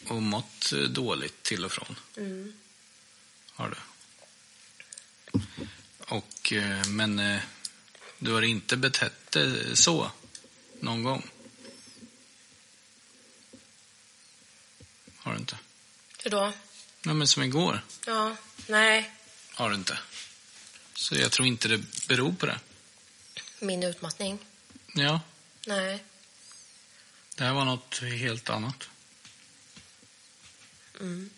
Och mått eh, dåligt till och från. Mm. Har du. Och, eh, men du har inte betett dig så någon gång? Har du inte? Hur då? Nej, men som igår Ja, nej. har du inte. Så jag tror inte det beror på det. Min utmattning? Ja, Nej. det här var något helt annat. Mm.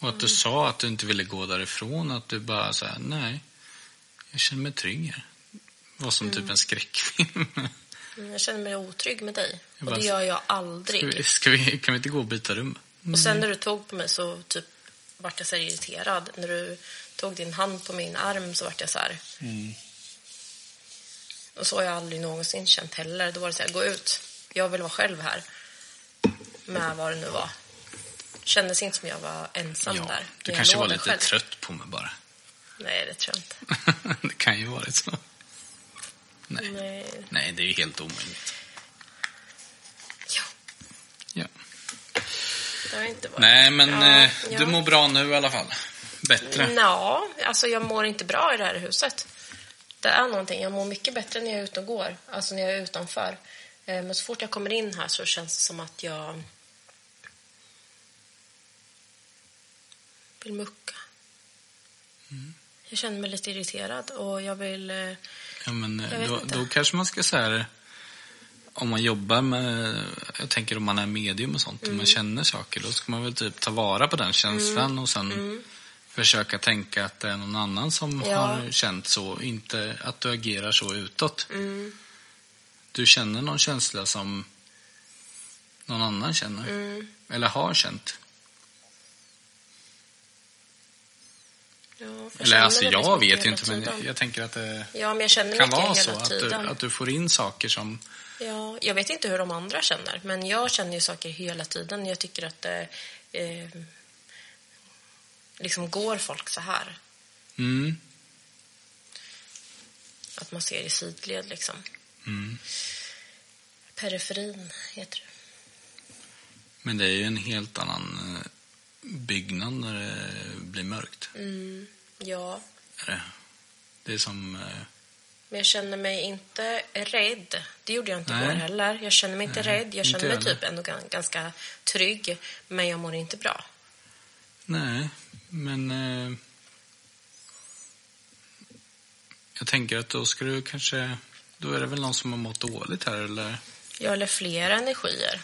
Och att du sa att du inte ville gå därifrån, att du bara så här, nej, jag känner mig trygg här. Var som typ en skräckfilm. Mm, Jag känner mig otrygg med dig. Jag Och bara- det gör jag Ska aldrig. vi, ska vi, kan vi inte gå och byta rum? Och sen när du tog på mig så typ vart jag så här irriterad. När du tog din hand på min arm så vart jag så här. Och så har jag aldrig någonsin känt heller. Då var det så här, gå ut. Jag vill vara själv här. Med vad det nu var. Kändes inte som jag var ensam Ja, där. du kanske var lite själv. trött på mig bara. Nej, det tror jag inte. det kan ju varit så. Nej. Nej. Nej, det är ju helt omöjligt. Ja, Ja. det har inte varit. Nej, men Ja, eh, ja. du mår bra nu i alla fall. Bättre. Ja, alltså jag mår inte bra i det här huset. Det är någonting. Jag mår mycket bättre när jag är ute och går, alltså när jag är utanför. Eh, Men så fort jag kommer in här så känns det som att jag vill mucka. Mm. Jag känner mig lite irriterad och jag vill... eh, Ja, men eh, då, då kanske man ska säga om man jobbar med, jag tänker om man är medium och sånt, Mm. man känner saker, då ska man väl typ ta vara på den känslan och sen försöka tänka att det är någon annan som Mm. Ja. har känt så, inte att du agerar så utåt. Mm. Du känner någon känsla som någon annan känner, Mm. eller har känt. Ja, jag Eller alltså jag vet ju inte, men jag, jag tänker att det Ja, men jag känner kan vara så att du, att du får in saker som Ja, jag vet inte hur de andra känner, men jag känner ju saker hela tiden. Jag tycker att det eh, liksom går folk så här. Mm. Att man ser i sidled liksom. Mm. Periferin heter det. Men det är ju en helt annan eh, byggnad när det blir mörkt. Mm, ja, det? är som... eh, men jag känner mig inte rädd. Det gjorde jag inte Nej. igår heller. Jag känner mig inte Nej, rädd. Jag känner mig heller. typ ändå gan- ganska trygg, men jag mår inte bra. Nej, men... Eh, jag tänker att då ska du kanske... Då är det väl någon som har mått dåligt här, eller? Jag eller flera energier.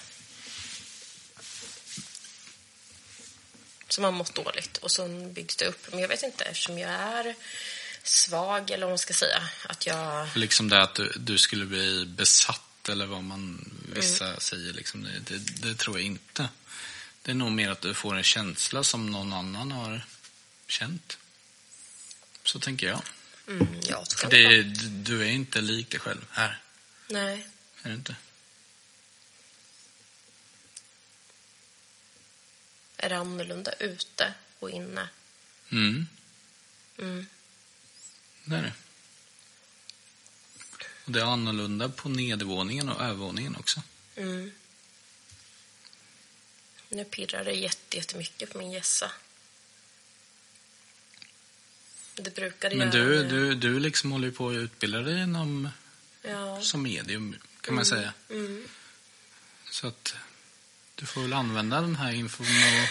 Som har mått dåligt och så byggs det upp. Men jag vet inte, eftersom jag är svag, eller vad man ska säga, att jag... Liksom det att du, du skulle bli besatt, eller vad man vissa säger. Liksom, det, det, det tror jag inte. Det är nog mer att du får en känsla som någon annan har känt. Så tänker jag. Mm, jag För det, du är inte lik dig själv här. Nej. Är du inte? Är det annorlunda ute och inne? Mm, Mm. det är det. Och det är annorlunda på nedervåningen och övervåningen också. Mm. Nu pirrar det jätte- jättemycket på min gässa. Det brukar det Men göra du, nu. du, du liksom håller ju på att utbilda dig inom, Ja. som medium, kan man säga. Mm. Så att du får väl använda den här infon och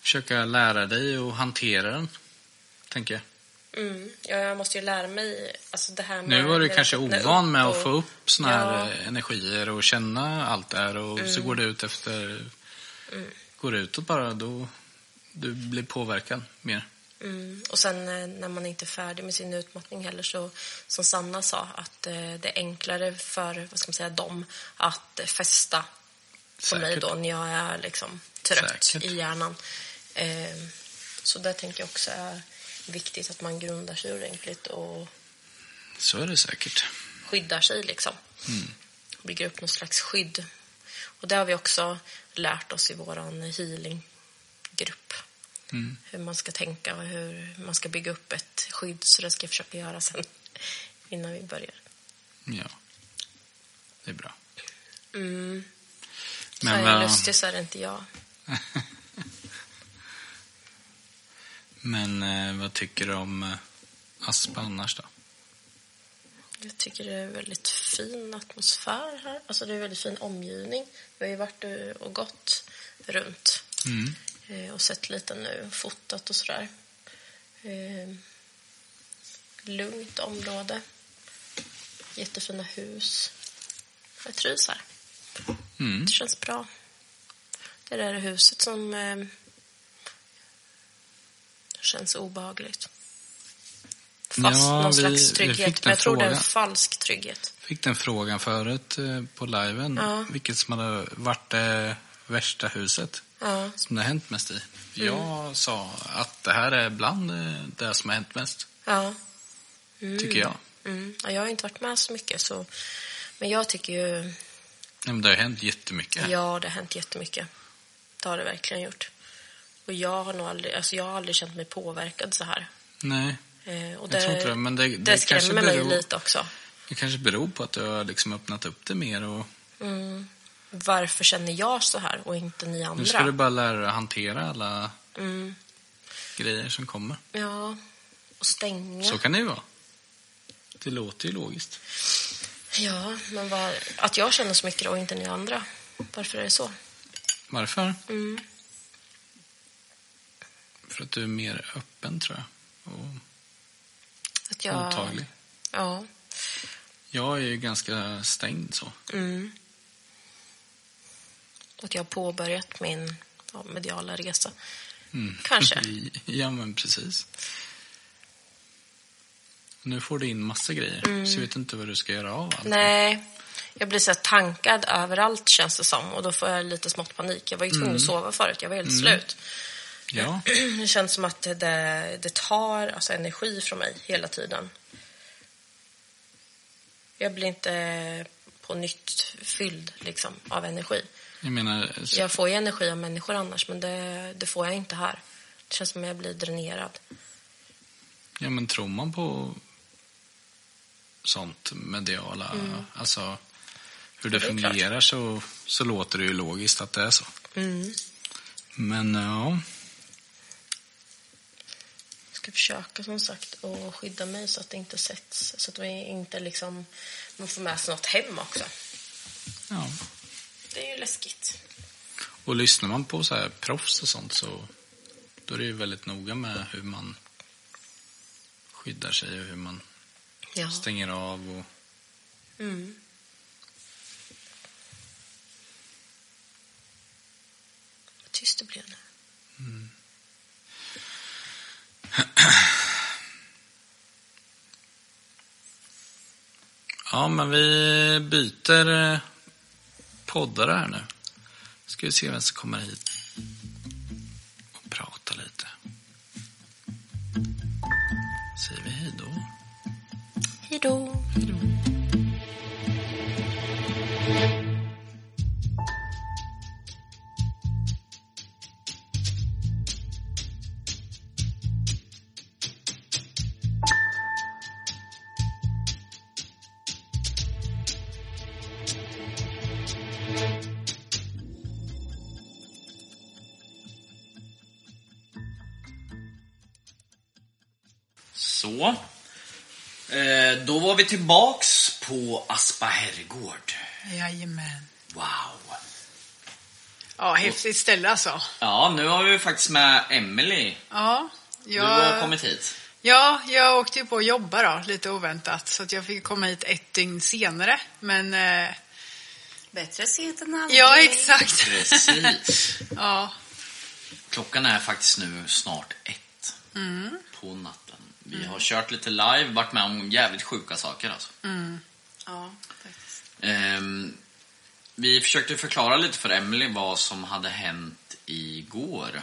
försöka lära dig att hantera den, tänker jag. Mm. Ja, jag måste ju lära mig alltså det här. Nu var du kanske ovan med att få upp såna här Ja. energier och känna allt det här och Mm. så går det ut efter... Går det utåt bara, då du blir påverkad mer. Mm. Och sen eh, när man inte är färdig med sin utmattning heller så, som Sanna sa, att eh, det är enklare för, vad ska man säga, dem att eh, fästa på mig då när jag är liksom trött Säkert. i hjärnan. Eh, så det tänker jag också är viktigt att man grundar sig ordentligt och Så är det säkert. skyddar sig liksom. Mm. Bygger upp något slags skydd. Och det har vi också lärt oss i våran healinggrupp. Mm. Hur man ska tänka och hur man ska bygga upp ett skydd. Så det ska jag försöka göra sen innan vi börjar. Ja. Det är bra. Mm. Men är jag vad- lustig så är det inte jag. Men eh, vad tycker du om eh, Aspa annars då? Jag tycker det är väldigt fin atmosfär här. Alltså det är väldigt fin omgivning. Vi har ju varit och- gått runt Mm. eh, och sett lite nu, fotat och sådär. Eh, lugnt område. Jättefina hus. Jag trivs här. Mm. Det känns bra. Det är det här huset som eh, känns obehagligt. Fast Ja, någon vi- slags trygghet. Men jag tror det är en falsk trygghet. Fick den frågan förut eh, på liven. Ja. Vilket som hade varit det värsta huset Ja. som det har hänt mest i. Mm. Jag sa att det här är bland eh, det som har hänt mest, Ja. Mm. tycker jag. Mm. Ja, jag har inte varit med så mycket. Så... Men jag tycker ju... Men det har hänt jättemycket. Ja, det har hänt jättemycket. Det har det verkligen gjort. Och jag har nog aldrig, alltså jag har aldrig känt mig påverkad så här. Nej, Eh, och jag tror inte det. Men det, det, det skrämmer mig beror, lite också. det kanske beror på att du har liksom öppnat upp det mer. Och Mm. Varför känner jag så här och inte ni andra? nu ska du bara lära dig att hantera alla mm. grejer som kommer. Ja, och stänga. Så kan det ju vara. Det låter ju logiskt. Ja, men var... att jag känner så mycket och inte ni andra. Varför är det så? Varför? Mm. För att du är mer öppen, tror jag. Och Att jag... mottaglig. Ja. Jag är ju ganska stängd så. Mm. Att jag har påbörjat min ja, mediala resa. Mm. Kanske. ja, men precis. Nu får du in massa grejer, så jag vet inte vad du ska göra av allt. Mm. Nej, jag blir så tankad överallt känns det som. Och då får jag lite smått panik. Jag var ju tvungen att sova förut. Jag var helt slut. Ja, Det känns som att det, det tar alltså, energi från mig hela tiden. Jag blir inte på nytt fylld liksom, av energi. jag menar, så, Jag får ju energi av människor annars, men det, det får jag inte här. Det känns som att jag blir dränerad. ja, men tror man på sånt mediala, alltså hur det, Mm. Det fungerar så, så låter det ju logiskt att det är så. Mm. Men ja, Jag ska försöka som sagt att skydda mig så att det inte sätts, så att vi inte liksom, man får med sig något hem också. ja. Det är ju läskigt. Och lyssnar man på så här proffs och sånt så då är det ju väldigt noga med hur man skyddar sig och hur man Ja. stänger av och Mm. Vad tyst det blev nu. Ja, men vi byter eh, poddare här nu. Ska vi se vem som kommer hit Hej vi tillbaks på Aspa herrgård. Jajamän. Wow. Ja, häftigt ställe alltså. Ja, nu har vi faktiskt med Emily. Ja, Du har jag, kommit hit. ja, jag åkte ju på att jobba då, lite oväntat. Så att jag fick komma hit ett dygn senare. Men, eh, Bättre sent än aldrig. ja exakt. Precis. Ja, Klockan är faktiskt nu snart ett på natten. Vi har kört lite live, varit med om jävligt sjuka saker alltså. Ja, faktiskt. Ehm, vi försökte förklara lite för Emily vad som hade hänt igår.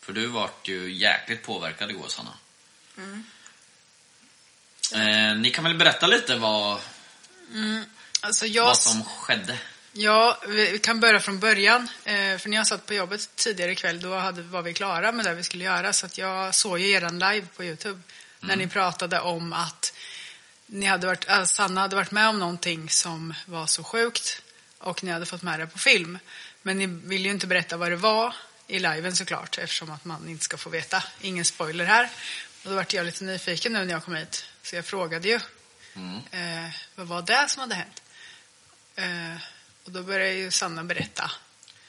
För du vart ju jäkligt påverkad igår, Sanna. Ehm, ni kan väl berätta lite vad, alltså jag... vad som skedde? Ja, vi kan börja från början. Eh, för när jag satt på jobbet tidigare ikväll, då hade, var vi klara med det vi skulle göra. Så att jag såg ju eran live på Youtube. När ni pratade om att ni hade varit, äh, Sanna hade varit med om någonting som var så sjukt. Och ni hade fått med det på film. Men ni ville ju inte berätta vad det var i liven såklart. Eftersom att man inte ska få veta. Ingen spoiler här. Och då vart jag lite nyfiken nu när jag kom hit. Så jag frågade ju. Eh, vad var det som hade hänt? Eh, och då började ju Sanna berätta.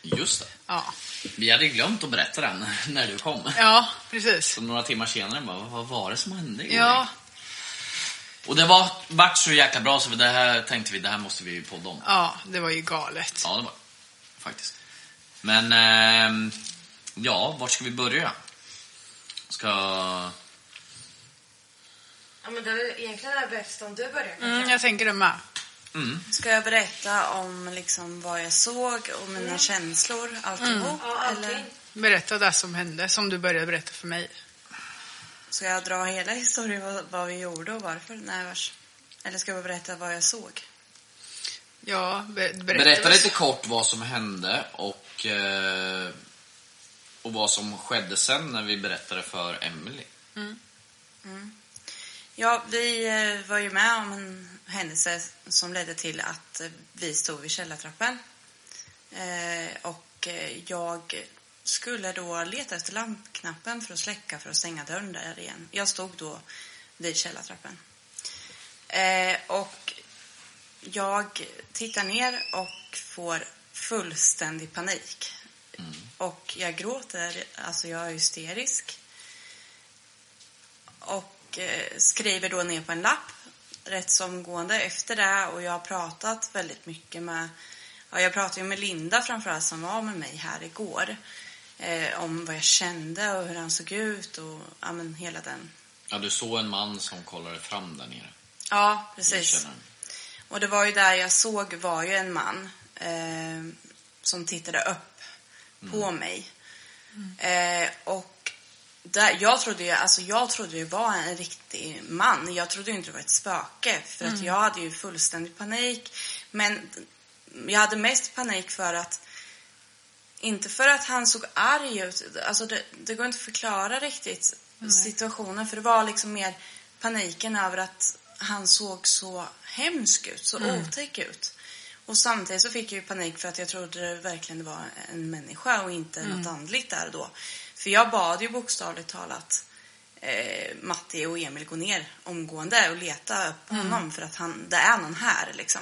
Just det. Ja, Vi hade glömt att berätta den när du kom. ja precis. Så några timmar senare bara, vad var det som hände igår? Ja, Och det var, vart så jäkla bra så det här tänkte vi, det här måste vi ju podda om. ja, det var ju galet. Ja, det var. Faktiskt. Men, ehm, ja, vart ska vi börja? Ska... Ja, men det, egentligen är det bäst om du börjar. Mm, jag tänker det med. Ska jag berätta om liksom vad jag såg och mina känslor, alltihop? Allting. Eller Berätta det som hände, som du började berätta för mig. ska jag dra hela historien, vad, vad vi gjorde och varför? Nej, vars. Eller ska jag berätta vad jag såg? Ja, be berätta. Berätta lite kort vad som hände och, eh, och vad som skedde sen när vi berättade för Emily. Ja, vi eh, var ju med om en händelse som ledde till att eh, vi stod vid källartrappen. Eh, och jag skulle då leta efter lampknappen för att släcka för att stänga dörren där igen. Jag stod då vid källartrappen. Och jag tittar ner och får fullständig panik. Och jag gråter, alltså jag är hysterisk. Och eh, skriver då ner på en lapp rätt så omgående efter det. Och jag har pratat väldigt mycket med, ja, jag pratade ju med Linda framförallt som var med mig här igår. Eh, om vad jag kände och hur han såg ut och ja, men hela den. Ja, du såg en man som kollade fram där nere. Ja, precis. Och det var ju där jag såg var ju en man eh, som tittade upp på mig. Eh, och där, jag trodde ju, alltså jag trodde det var en riktig man. Jag trodde inte det var ett spöke. För att jag hade ju fullständig panik. Men jag hade mest panik för att inte för att han såg arg ut. Alltså det, det går inte att förklara riktigt situationen. För det var liksom mer paniken över att han såg så hemsk ut, så otäck ut. Och samtidigt så fick jag ju panik för att jag trodde det verkligen var en människa och inte något andligt där då. För jag bad ju bokstavligt talat eh, Matti och Emil gå ner omgående och leta upp honom för att han, det är någon här liksom.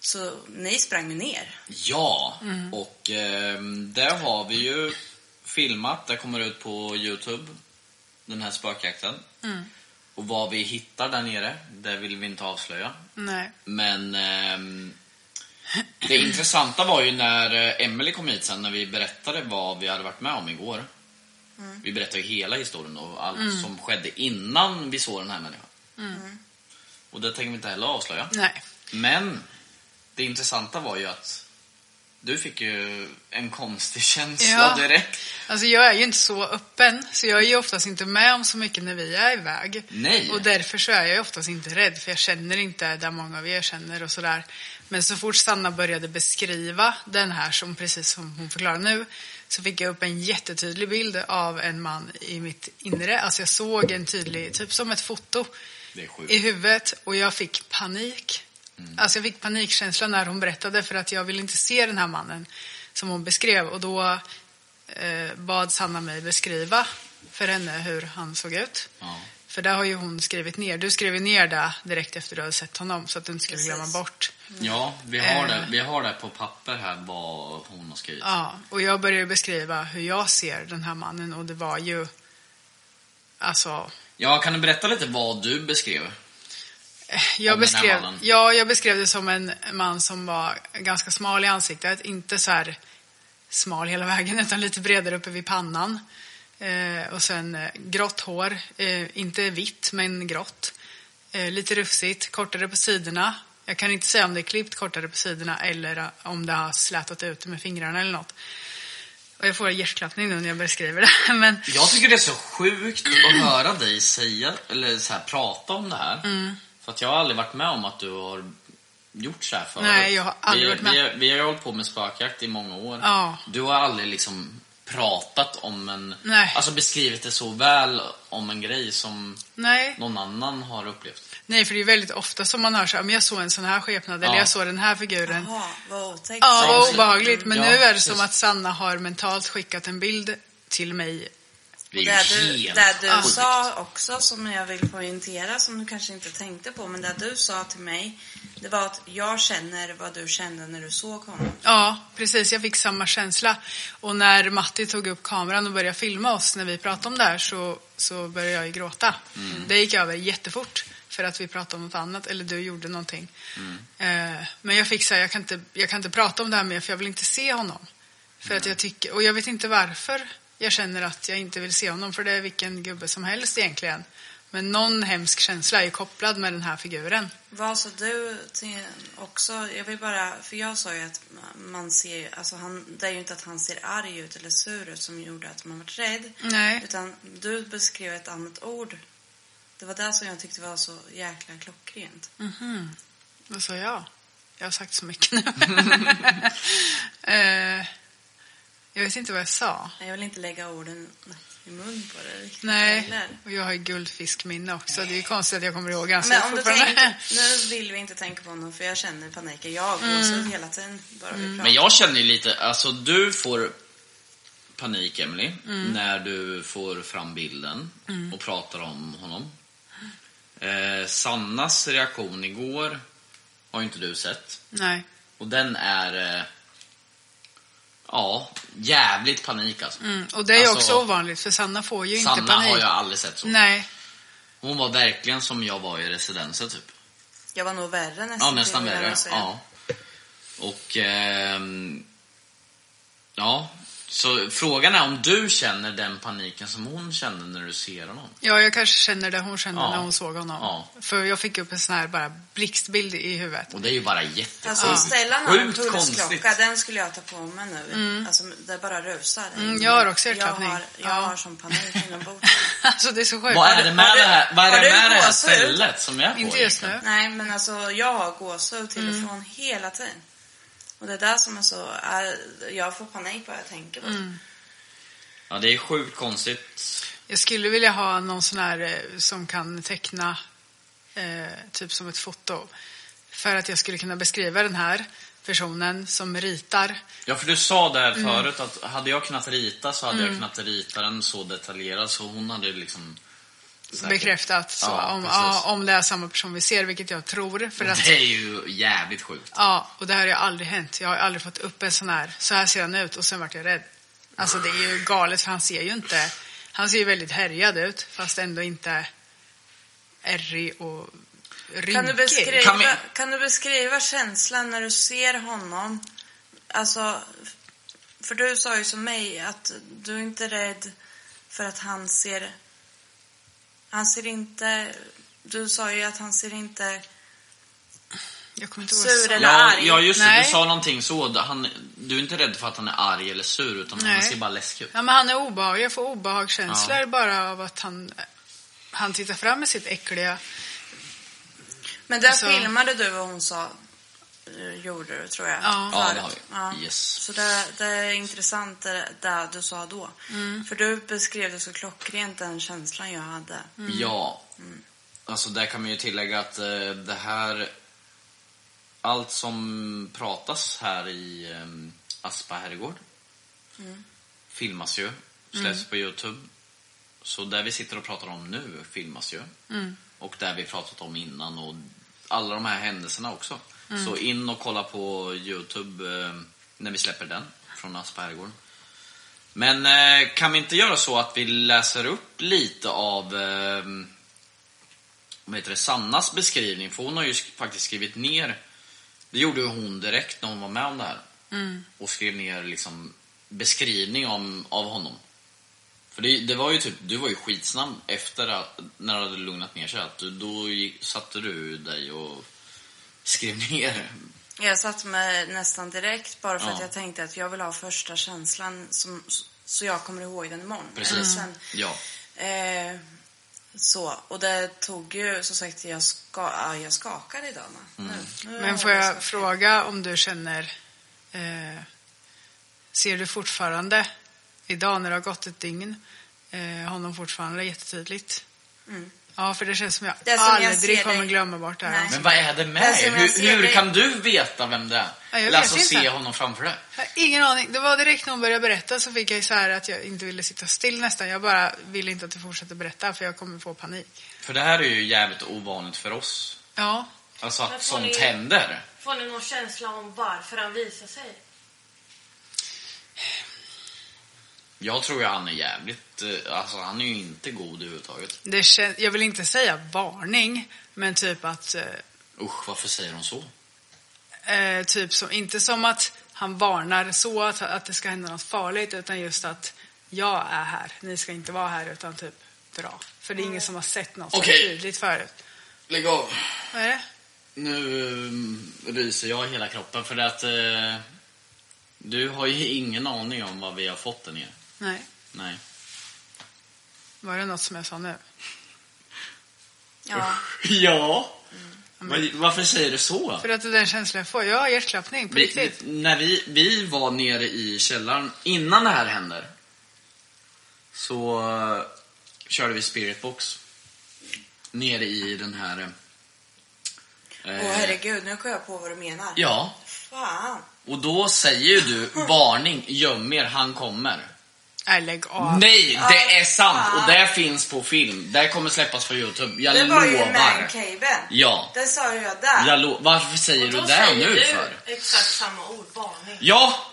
Så ni sprang ju ner. Ja, och eh, där har vi ju filmat. Det kommer ut på Youtube, den här spökjakten. Och vad vi hittar där nere, det vill vi inte avslöja. Nej. Men ehm, det intressanta var ju när eh, Emily kom hit sen när vi berättade vad vi hade varit med om igår. Vi berättade ju hela historien och allt som skedde innan vi såg den här människan. Och det tänker vi inte heller avslöja. Nej. Men det intressanta var ju att du fick ju en konstig känsla Ja. direkt. Alltså jag är ju inte så öppen, så jag är ju oftast inte med om så mycket när vi är iväg. Nej. Och därför så är jag oftast inte rädd, för jag känner inte där många av er känner och sådär. Men så fort Sanna började beskriva den här, som precis som hon förklarar nu, så fick jag upp en jättetydlig bild av en man i mitt inre. Alltså jag såg en tydlig, typ som ett foto i huvudet och jag fick panik. Alltså jag fick panikkänsla när hon berättade för att jag ville inte se den här mannen som hon beskrev och då eh, bad Sanna mig beskriva för henne hur han såg ut. Ja. För där har ju hon skrivit ner. Du skrev ner det direkt efter du hade sett honom så att du inte skulle glömma bort. Ja, vi har, Eh. det, vi har det på papper här vad hon har skrivit. Ja, och jag började beskriva hur jag ser den här mannen och det var ju... Alltså, Ja, kan du berätta lite vad du beskrev? jag den här beskrev, ja, jag beskrev det som en man som var ganska smal i ansiktet. Inte så här smal hela vägen utan lite bredare uppe vid pannan. Eh, och sen eh, grått hår, eh, inte vitt men grått. Eh, lite rufsigt, kortare på sidorna. Jag kan inte säga om det är klippt kortare på sidorna eller eh, om det har slätat ut med fingrarna eller något. Och jag får hjärtklappning nu när jag beskriver det. Men Jag tycker det är så sjukt att höra dig säga, eller så här, prata om det här. Mm. För att jag har aldrig varit med om att du har gjort så här förut. Nej, jag har aldrig vi, varit med. Vi, vi har ju hållit på med spökjakt i många år. Ja. Du har aldrig liksom pratat om en... Nej. Alltså beskrivit det så väl om en grej som nej, någon annan har upplevt. nej, för det är väldigt ofta som man hör så här, "Men jag såg en sån här skepnad eller Ja. jag såg den här figuren. Jaha, vad otäckt. Ja, Ja, vad obehagligt. Men Ja, nu är det precis. som att Sanna har mentalt skickat en bild till mig. Det det ju du, helt det du sjukt. sa också, som jag vill poängtera, som du kanske inte tänkte på, men det du sa till mig, det var att jag känner vad du kände när du såg honom. Ja, precis. Jag fick samma känsla. Och när Matti tog upp kameran och började filma oss när vi pratade om det här så, så började jag ju gråta. Det gick över jättefort för att vi pratade om något annat eller du gjorde någonting. Eh, men jag fick säga, jag kan inte, jag kan inte prata om det här mer för jag vill inte se honom. För att jag tycker, och jag vet inte varför jag känner att jag inte vill se honom för det är vilken gubbe som helst egentligen. Men någon hemsk känsla är kopplad med den här figuren. Vad sa du till också? Jag vill bara, för jag sa ju att man ser, alltså han, det är ju inte att han ser arg ut eller sur ut som gjorde att man var rädd. Nej. Utan du beskrev ett annat ord. Det var det som jag tyckte var så jäkla klockrent. Mhm. Vad sa jag? Jag har sagt så mycket nu. eh, jag vet inte vad jag sa. Jag vill inte lägga orden i mun på dig riktigt Nej, heller. och jag har ju guldfiskminne också. Det är ju konstigt att jag kommer ihåg ganska Men om du tänker, nu vill vi inte tänka på honom för jag känner paniken. Jag har Mm. hela tiden bara vi pratar. Men jag känner ju lite, alltså du får panik Emily Mm. när du får fram bilden och pratar om honom. Eh, Sannas reaktion igår har ju inte du sett. Nej. Och den är, eh, ja, jävligt panik alltså. Mm. Och det är ju Alltså, också ovanligt för Sanna får ju inte Sanna panik. har jag aldrig sett så. Nej. Hon var verkligen som jag var i residenset typ. Jag var nog värre nästan. Ja, nästan värre. Ja. Och... ehm, ja, så frågan är om du känner den paniken som hon kände när du ser honom. Ja, jag kanske känner det hon kände Ja. när hon såg honom. Ja. För jag fick upp en sån här bara blixtbild i huvudet. Och det är ju bara jättesjukt. Alltså ställa någon Sjukt pulsklocka, den skulle jag ta på mig nu. Alltså det bara rusar. Mm, jag har också jag hjärtklappning. har, jag Ja. har som panik inombords. alltså det är så sjukt. Vad är det med Har du- det här, vad är har det, du med det här stället som jag är på? Inte just nu. Nej, men alltså jag har gåshud till Mm. och från hela tiden. Och det är där som är så, jag får panik bara jag tänker på det. Mm. Ja, det är sjukt konstigt. Jag skulle vilja ha någon sån här eh, som kan teckna eh, typ som ett foto. För att jag skulle kunna beskriva den här personen som ritar. Ja, för du sa där Mm. förut att hade jag kunnat rita så hade jag kunnat rita den så detaljerad så hon hade liksom... säkert- Bekräftat så, Ja, om, ja, om det är samma person vi ser, vilket jag tror. För att, Det är ju jävligt sjukt. ja, och det här har ju aldrig hänt. Jag har aldrig fått upp en sån här, så här ser han ut och sen vart jag rädd. Alltså det är ju galet för han ser ju inte, han ser ju väldigt härjad ut fast ändå inte ärrig och rynkig. Kan du, beskriva, Kan kan, du beskriva känslan när du ser honom? Alltså, för du sa ju som mig att du är inte rädd för att han ser... Han ser inte... Du sa ju att han ser inte... Jag kommer inte ihåg Sur eller Ja, arg. ja just det. Nej. Du sa någonting så. Han, du är inte rädd för att han är arg eller sur, utan han Nej. ser bara läskig ut. Ja, men han är obehaglig. Jag får obehagskänslor bara av att han, han tittar fram med sitt äckliga... Men där Alltså- filmade du vad hon sa, gjorde du tror jag. Ja. Ja, det har vi. Ja. Yes. Så det, det är intressant det, det du sa då. Mm. För du beskrev det så klockrent den känslan jag hade. Mm. Ja. Alltså där kan man ju tillägga att eh, det här... Allt som pratas här i eh, Aspa herrgård Mm. filmas ju, släpps på Youtube. Så där vi sitter och pratar om nu filmas ju. Mm. Och där vi pratat om innan och alla de här händelserna också. Mm. Så in och kolla på Youtube eh, när vi släpper den från Aspa herrgård. Men eh, kan vi inte göra så att vi läser upp lite av eh, vad heter det, Sannas beskrivning? För hon har ju sk- faktiskt skrivit ner, det gjorde ju hon direkt när hon var med om det här. Mm. Och skrev ner liksom beskrivning om, av honom. För det, det var ju typ, du var ju skitsnabb efter att, när det hade lugnat ner sig. Att du, då gick, satte du dig och skrev ner. Jag satte mig nästan direkt bara för Ja. att jag tänkte att jag vill ha första känslan som, så jag kommer ihåg den imorgon. Precis. Sen, Ja. eh, så, och det tog ju, så sagt, jag, ska, ja, jag skakade idag. Mm. Nu, nu Men får jag skakat. fråga om du känner... Eh, ser du fortfarande, idag när det har gått ett dygn, eh, honom fortfarande jättetydligt? Mm. Ja, för det känns som jag Det som jag aldrig ser kommer dig- glömma bort det här. Nej. Men vad är det med Det jag Hur, hur kan du veta vem det är? Ja, jag Eller alltså inte. se honom framför dig? Jag ingen aning. Det var direkt när hon började berätta så fick jag så här att jag inte ville sitta still nästan. Jag bara ville inte att du fortsätter berätta för jag kommer få panik. För det här är ju jävligt ovanligt för oss. Ja, Alltså att får sånt ni- händer. Får ni någon känsla om varför han visar sig? Jag tror ju han är jävligt, eh, alltså han är ju inte god överhuvudtaget. det jag vill inte säga varning, men typ att eh, Usch, varför säger de så? Eh, typ som, inte som att han varnar så att, att det ska hända något farligt utan just att jag är här, ni ska inte vara här utan typ dra. För det är ingen som har sett något så Okej. tydligt förut. Lägg av. Vad är det? Nu um, ryser jag i hela kroppen för att eh, du har ju ingen aning om vad vi har fått den ner. Nej, Nej. var det något som jag sa nu? Ja. Ja. Men varför säger du så? För att det är den känslan jag får. Jag har hjärtklappning, på Vi, riktigt. när vi, vi var nere i källaren innan det här händer så eh, körde vi spiritbox nere i den här... eh, Åh herregud, nu kom jag på vad du menar. Ja, Fan. och då säger ju du varning, göm er, han kommer. Nej, lägg av. Nej, det är sant! Och det finns på film. Det kommer släppas på Youtube. Jag Det var ju lovar. mancaven. Ja. Det sa ju jag där. Jag lo- Varför säger du då det säger nu du för? exakt samma ord, varning. Ja!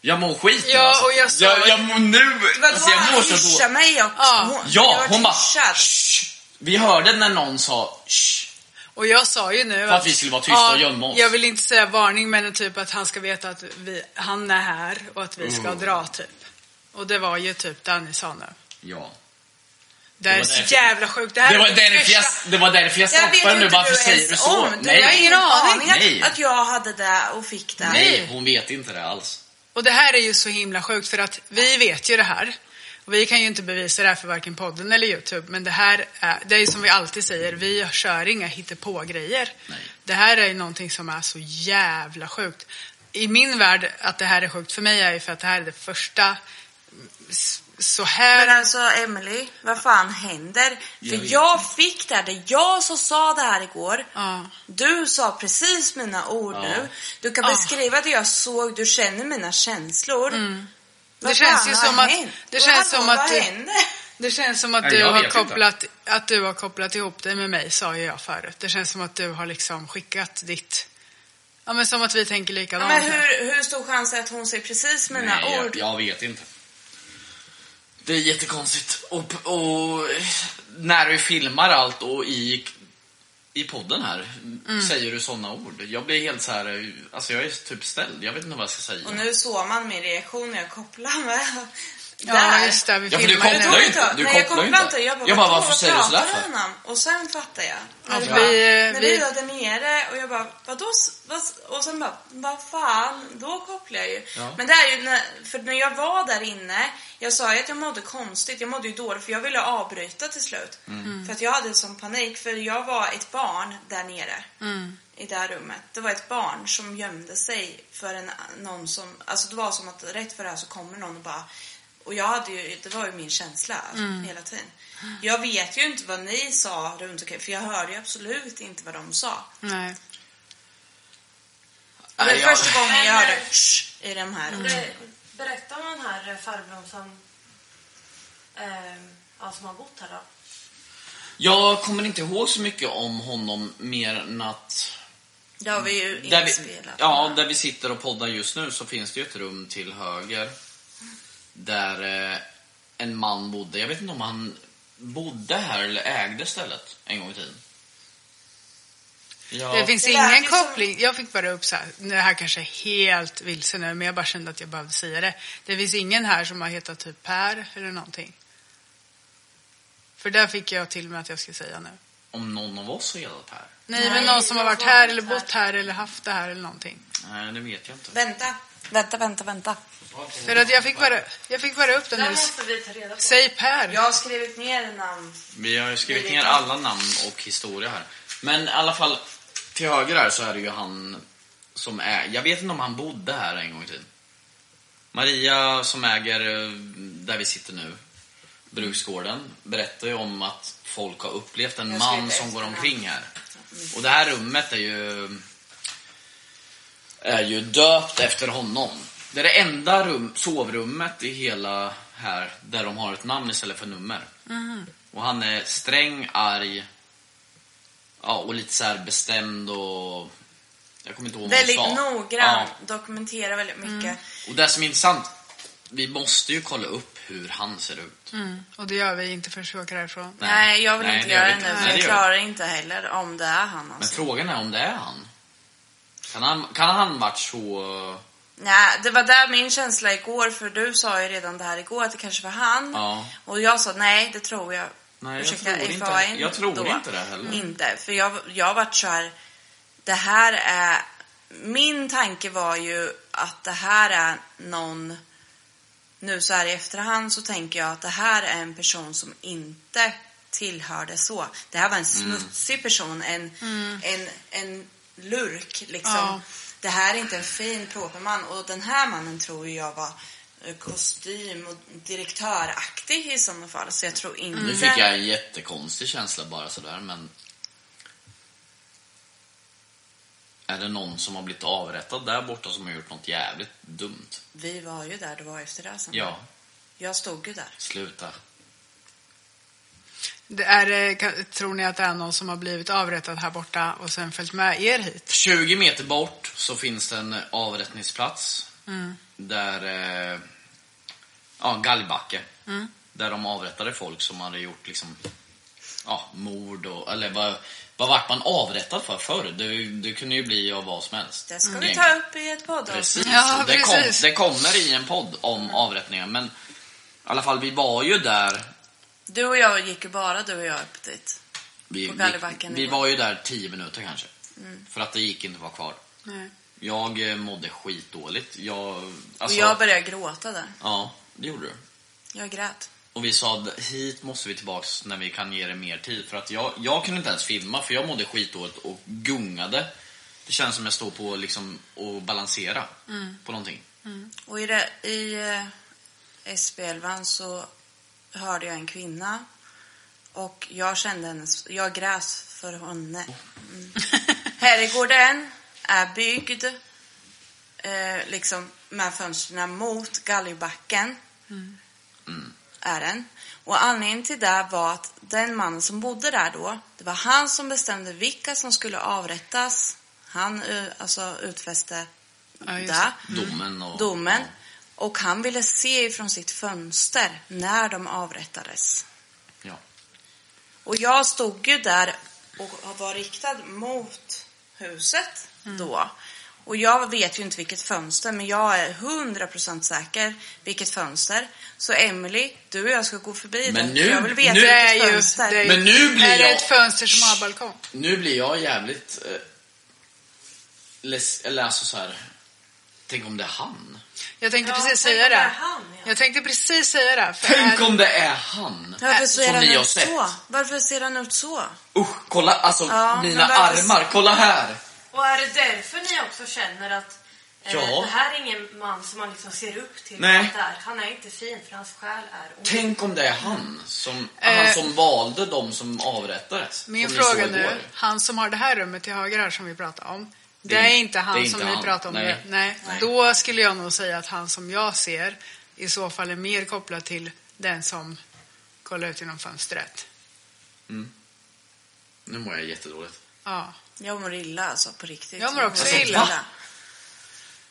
Jag mår skit nu, Ja, alltså. och jag sa- jag, jag mår nu... Alltså, jag mår så hyschade då... mig och Ja. hon, Ja, bara... hyschad. "Shh." Vi hörde när någon sa Shh. Och jag sa ju nu För att vi skulle vara tysta och gömma oss. Jag vill inte säga varning, men typ att han ska veta att vi, han är här och att vi ska Mm. dra, typ. Och det var ju typ det ni sa nu. Ja. Det Det är så därför- jävla sjukt. Det här Det var är därför jag, det var därför jag Jag vet stoppade nu. Varför säger du så? om. Du Nej. har ingen aning Nej. att, att jag hade det och fick det. Nej, hon vet inte det alls. Och det här är ju så himla sjukt för att vi vet ju det här. Och vi kan ju inte bevisa det här för varken podden eller Youtube. Men det här är, det är ju som vi alltid säger, vi kör inga hittepå-grejer. Det här är ju någonting som är så jävla sjukt. I min värld, att det här är sjukt för mig är ju för att det här är det första så här... Men alltså Emily, vad fan händer? För vet jag fick det här, det jag som sa det här igår. Ja. Du sa precis mina ord Ja. nu. Du kan Ja. beskriva det jag såg, du känner mina känslor. Mm. Vad Det känns fan ju har som att- hänt? det känns hallå, som att vad du- händer? Det känns som att Nej, du, jag har inte. kopplat, att du har kopplat ihop dig med mig, sa ju jag förut. Det känns som att du har liksom skickat ditt... Ja, men som att vi tänker Ja, likadant. men hur, hur stor chans är att hon ser precis mina Nej, ord? jag, jag vet inte. Det är jättekonstigt. Och, och när du filmar allt och i, i podden här Mm. säger du sådana ord. Jag blir helt så här, alltså jag är typ ställd. Jag vet inte vad jag ska säga. Och nu såg man min reaktion när jag kopplade med. Ja, Där. just det. Vi Ja, för du kopplar ju inte. Du Nej, jag kopplar inte. inte. Jag bara, Jag bara, varför säger du sådär för? han om? Och sen fattar jag. Ja, När, för vi, vi, när vi, var där nere och jag bara, vadå? och sen bara, vad fan, då kopplar jag ju. Ja. Men det är ju, när, för när jag var där inne, jag sa ju att jag mådde konstigt, jag mådde ju dåligt för jag ville avbryta till slut. Mm. För att jag hade sån panik, för jag var ett barn där nere. mm, I det här rummet. Det var ett barn som gömde sig för en, någon som, alltså det var som att rätt för det här så kommer någon och bara och jag hade ju, det var ju min känsla hela tiden. Jag vet ju inte vad ni sa runt omkring, för jag hörde ju absolut inte vad de sa. nej. Det var Nej, jag- första gången jag Men, hörde eh, shh i de här. Ber- Berätta om den här farbrorn som... Eh, ja, som har bott här då? Jag kommer inte ihåg så mycket om honom mer än att... Det har vi ju Där vi, inspelat. ja, där vi sitter och poddar just nu så finns det ju ett rum till höger. Där eh, en man bodde. Jag vet inte om han bodde här eller ägde stället en gång i tiden. Ja, Det finns Det ingen som- koppling. Jag fick bara upp så här, det här kanske är helt vilse nu, men jag bara kände att jag behövde säga det. Det finns ingen här som har hetat typ Per eller någonting. För där fick jag till mig att jag skulle säga nu. Om någon av oss har hetat Per? Nej, men Nej, någon som har jag varit här eller bott här eller haft det här eller någonting. Nej, det vet jag inte. Vänta, vänta, vänta, vänta. För att jag fick bara, jag fick bara upp den nu. Säg Per. Jag har skrivit ner namn. Vi har ju skrivit ner alla namn och historia här. Men i alla fall, till höger här så är det ju han som är... Jag vet inte om han bodde här en gång i tiden. Maria som äger eh, där vi sitter nu, Bruksgården, berättar ju om att folk har upplevt en man som går omkring här. Och det här rummet är ju är ju döpt efter honom. Det är det enda rum, sovrummet i hela här där de har ett namn istället för nummer. Och han är sträng, arg ja, och lite så här bestämd och... Jag kommer inte ihåg vad Väldigt han sa. noggrann, Ja. dokumenterar väldigt mycket. Och det som är intressant, vi måste ju kolla upp hur han ser ut. Mm, och det gör vi inte förrän vi åker härifrån. Nej, jag vill Nej, inte göra det inte. nu, Nej, jag gör klarar inte heller om det är han. Men Alltså. frågan är om det är han. Kan han, kan han varit så... Nej, det var där min känsla igår, för du sa ju redan det här igår, att det kanske var han. Ja. Och jag sa nej, det tror jag. Nej, jag Ursäkta, tror if inte- I jag tror då. inte det heller. Inte, för jag, jag har varit så här, det här är, min tanke var ju att det här är någon, nu så här i efterhand så tänker jag att det här är en person som inte tillhörde så. Det här var en Mm. smutsig person, en, en, en lurk liksom. Ja. Det här är inte en fin proper man och den här mannen tror jag var eh, kostym och direktöraktig i sådana fall. Så jag tror inte... Nu fick jag en jättekonstig känsla bara sådär, men... Är det någon som har blivit avrättad där borta som har gjort något jävligt dumt? Vi var ju där, det var efter det sen. Ja, Jag stod ju där. sluta. Det är, eh, tror ni att det är någon som har blivit avrättad här borta och sen följt med er hit? 20 meter bort så finns det en avrättningsplats. Mm. Där... Eh, ja, Gallbacke. Mm. Där de avrättade folk som hade gjort liksom... Ja, mord och... Eller vad, vad vart man avrättad för förr? Det, det kunde ju bli av vad som helst. Det ska vi Egentligen. ta upp i ett poddavsnitt. Precis. Ja, det, kom, precis. det kommer i en podd om avrättningar. Men i alla fall, vi var ju där. Du och jag gick ju bara du och jag upp dit. Vi, På vi, vi var ju där 10 minuter kanske. För att det gick inte att vara kvar. Nej. Jag eh, mådde skitdåligt. Jag, alltså, jag började gråta där. Ja, det gjorde du. Jag grät. Och vi sa hit måste vi tillbaks när vi kan ge det mer tid. För att jag, jag kunde inte ens filma för jag mådde skitdåligt och gungade. Det känns som jag står på liksom och balansera på någonting. Och i, det, i eh, SB11 så hörde jag en kvinna. Och jag kände hennes, jag grät för henne. Mm. Herrgården är byggd eh, liksom med fönstren mot galgbacken. Är den. Och anledningen till det var att den mannen som bodde där då, det var han som bestämde vilka som skulle avrättas. Han eh, alltså utfäste Ja, det Domen och... domen. Och han ville se ifrån sitt fönster när de avrättades. Ja. Och jag stod ju där och var riktad mot huset då. Och jag vet ju inte vilket fönster, men jag är 100% säker vilket fönster. Så Emily, du och jag ska gå förbi Men det. nu- jag vill veta nu- Det är vilket ju, fönster. det Men nu blir är det jag- ett fönster som har balkong? Nu blir jag jävligt... Eh, less, eller alltså så här. Tänk om det är han? Jag tänkte Ja, precis säga det han, ja. Jag tänkte precis säga det. För Tänk är- om det är han! Varför ser som han ni har ut sett. så? Varför ser han ut så? Usch, kolla alltså Ja, mina varför- armar, kolla här! Och är det därför ni också känner att eh, Ja. det här är ingen man som man liksom ser upp till? Nej. Där. Han är inte fin för hans själ är ond. Tänk om det är han som, Eh. han som valde de som avrättades. Min som fråga nu, han som har det här rummet till höger här som vi pratade om. Det, Det är- inte han det är som inte vi han. pratade om Nej. nu. Nej. Nej. Då skulle jag nog säga att han som jag ser i så fall är mer kopplad till den som kolla ut genom fönstret. Nu mår jag jättedåligt. Ja. Jag mår illa alltså, på riktigt. Jag mår också Alltså, illa.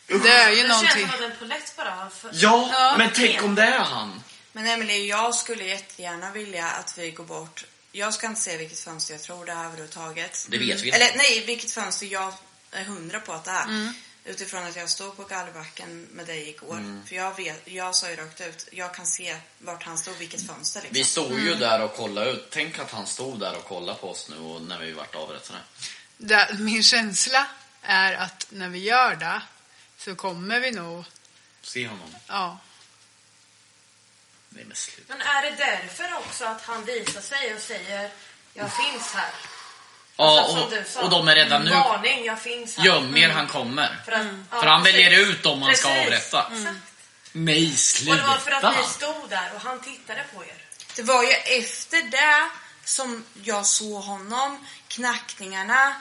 Det är ju Jag någonting... känner man en polett bara. För... Ja, men tänk om det är han. Men Emelie, jag skulle jättegärna vilja att vi går bort. Jag ska inte säga vilket fönster jag tror det är överhuvudtaget. Det vet vi inte. Eller nej, vilket fönster jag är hundra på att det är. Utifrån att jag stod på gallerbacken med dig igår. Mm. För jag, vet, jag sa ju rakt ut, jag kan se vart han stod, vilket fönster liksom. Vi stod ju där och kollade ut. Tänk att han stod där och kollade på oss nu och när vi vart avrättade. Det, min känsla är att när vi gör det så kommer vi nog... Se honom. Ja. Nej men. Men är det därför också att han visar sig och säger jag finns här? Ja, Alltså, och, och de är redan nu Varning, jag finns här. göm er, han kommer. För, att, ja, För han väljer ut dem man ska Precis. avrätta. Exakt. Nej, Och det var för sluta. att ni stod där och han tittade på er. Det var ju efter det som jag såg honom, knackningarna.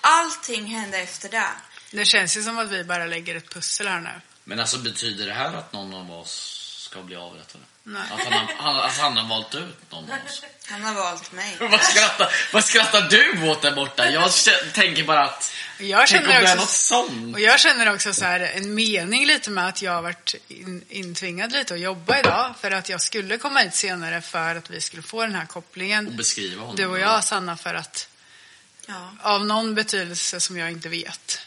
Allting hände efter det. Det känns ju som att vi bara lägger ett pussel här nu. Men alltså betyder det här att någon av oss ska bli avrättade? Nej. Att han, har, han, att han har valt ut någon av oss? Han har valt mig. vad, skrattar, vad skrattar du åt där borta? Jag tänker bara att... Jag Tänk om känner det är också, något sånt. och jag känner också så här, en mening lite med att jag har varit in, intvingad lite att jobba idag. För att jag skulle komma hit senare för att vi skulle få den här kopplingen. Och beskriva honom. Du och jag, Sanna, för att Ja. av någon betydelse som jag inte vet.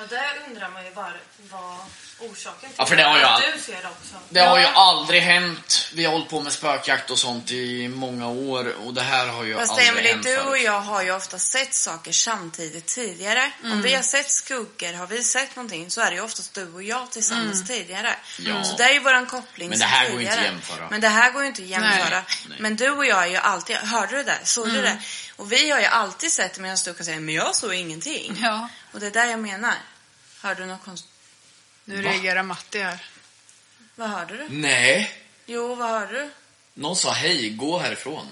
Ja, där undrar man ju var, vad orsaken till Ja, för det har ju att all- du ser det också. Det har ju aldrig hänt. Vi har hållit på med spökjakt och sånt i många år och det här har ju Fast aldrig Emelie, hänt du och jag har ju ofta sett saker samtidigt tidigare. Om vi har sett skuggor, har vi sett någonting så är det ju oftast du och jag tillsammans tidigare. Ja. Så det är ju våran koppling Men det här går ju inte tidigare. att jämföra. Men det här går ju inte att jämföra. Nej. Men du och jag är ju alltid, hörde du det? Såg du det? Och vi har ju alltid sett det medan du kan säga, men jag såg ingenting. Ja. Och det är där jag menar. Hörde du något konstigt? Nu Va? reagerar Matti här. Vad hörde du? Nej. Jo, vad hörde du? Någon sa hej, gå härifrån.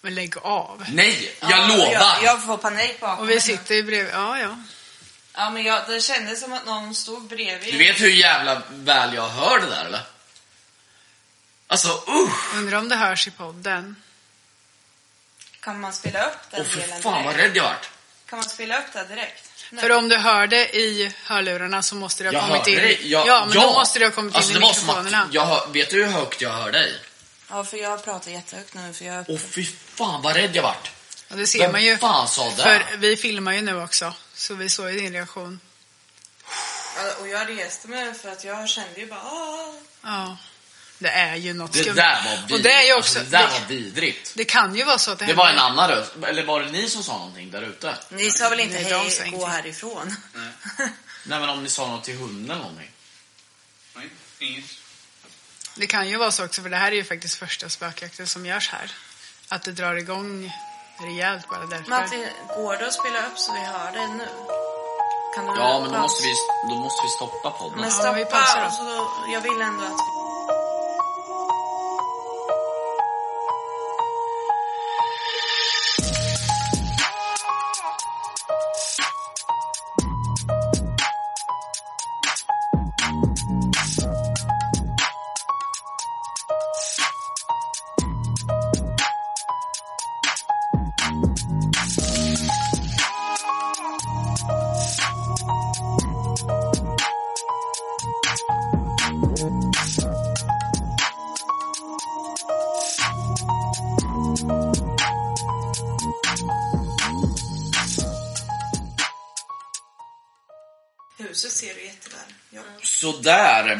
Men lägg av. Nej, jag Ja, lovar. Jag, jag får panik bakom Och vi sitter ju bredvid. Ja, ja. Ja, men jag, det kändes som att någon stod bredvid. Du vet hur jävla väl jag hör det där eller? Alltså usch! Undrar om det hörs i podden. Kan man spela upp den Åh för delen fan vad direkt? rädd jag vart. Kan man spela upp det direkt? Nej. För om du hör det i hörlurarna så måste det ha Jag kommit hörde in. dig. Jag, ja, men då måste det ha kommit alltså, in i mikrofonerna. Att jag hör, vet du hur högt jag hör dig? Ja, för jag pratar jättehögt nu för jag... Åh fy fan vad rädd jag vart. Och det ser Vem man ju. fan sa det? För vi filmar ju nu också. Så vi såg ju din reaktion. Ja, Och jag reste mig för att jag kände ju bara... "Ah." Ja. Det är ju något Det skumt. där var vidrigt. Och det är ju också... alltså, det där det, var vidrigt. det kan ju vara så att det Det var en annan röst. Eller var det ni som sa någonting där ute? Ni sa väl inte Nej, sa hej, gå härifrån? Nej men om ni sa något till hunden eller någonting. Nej, inget. Det kan ju vara så också, för det här är ju faktiskt första spökjakten som görs här. Att det drar igång rejält bara därför. Matti, går det att spela upp så vi hör det nu? Kan du Ja men då paus? måste vi, då måste vi stoppa podden. Men Ja, stoppa, vi pausar då. och så då, jag vill ändå att... Huset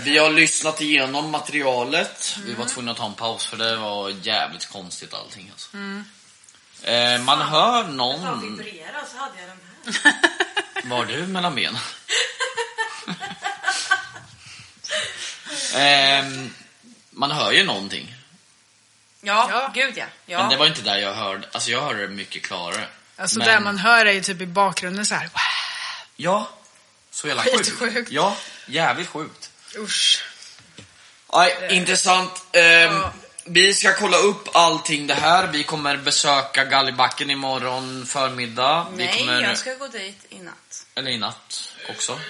vi har lyssnat igenom materialet. Vi var tvungna att ta en paus för det var jävligt konstigt allting alltså. Eh, man hör Jag någon... vibrerade så hade jag den här. Var du mellan benen? Ehm, man hör ju någonting. Ja, Ja. gud ja. ja. Men det var inte där jag hörde. Alltså jag hörde det mycket klarare. Alltså Men- det man hör är ju typ i bakgrunden så här. Ja, så jävla Skitsjukt. sjukt. Ja, jävligt sjukt. Usch. Nej, intressant. Ehm, Ja. Vi ska kolla upp allting det här. Vi kommer besöka Gallibacken imorgon förmiddag. Nej, kommer... jag ska gå dit i natt. Eller i natt också.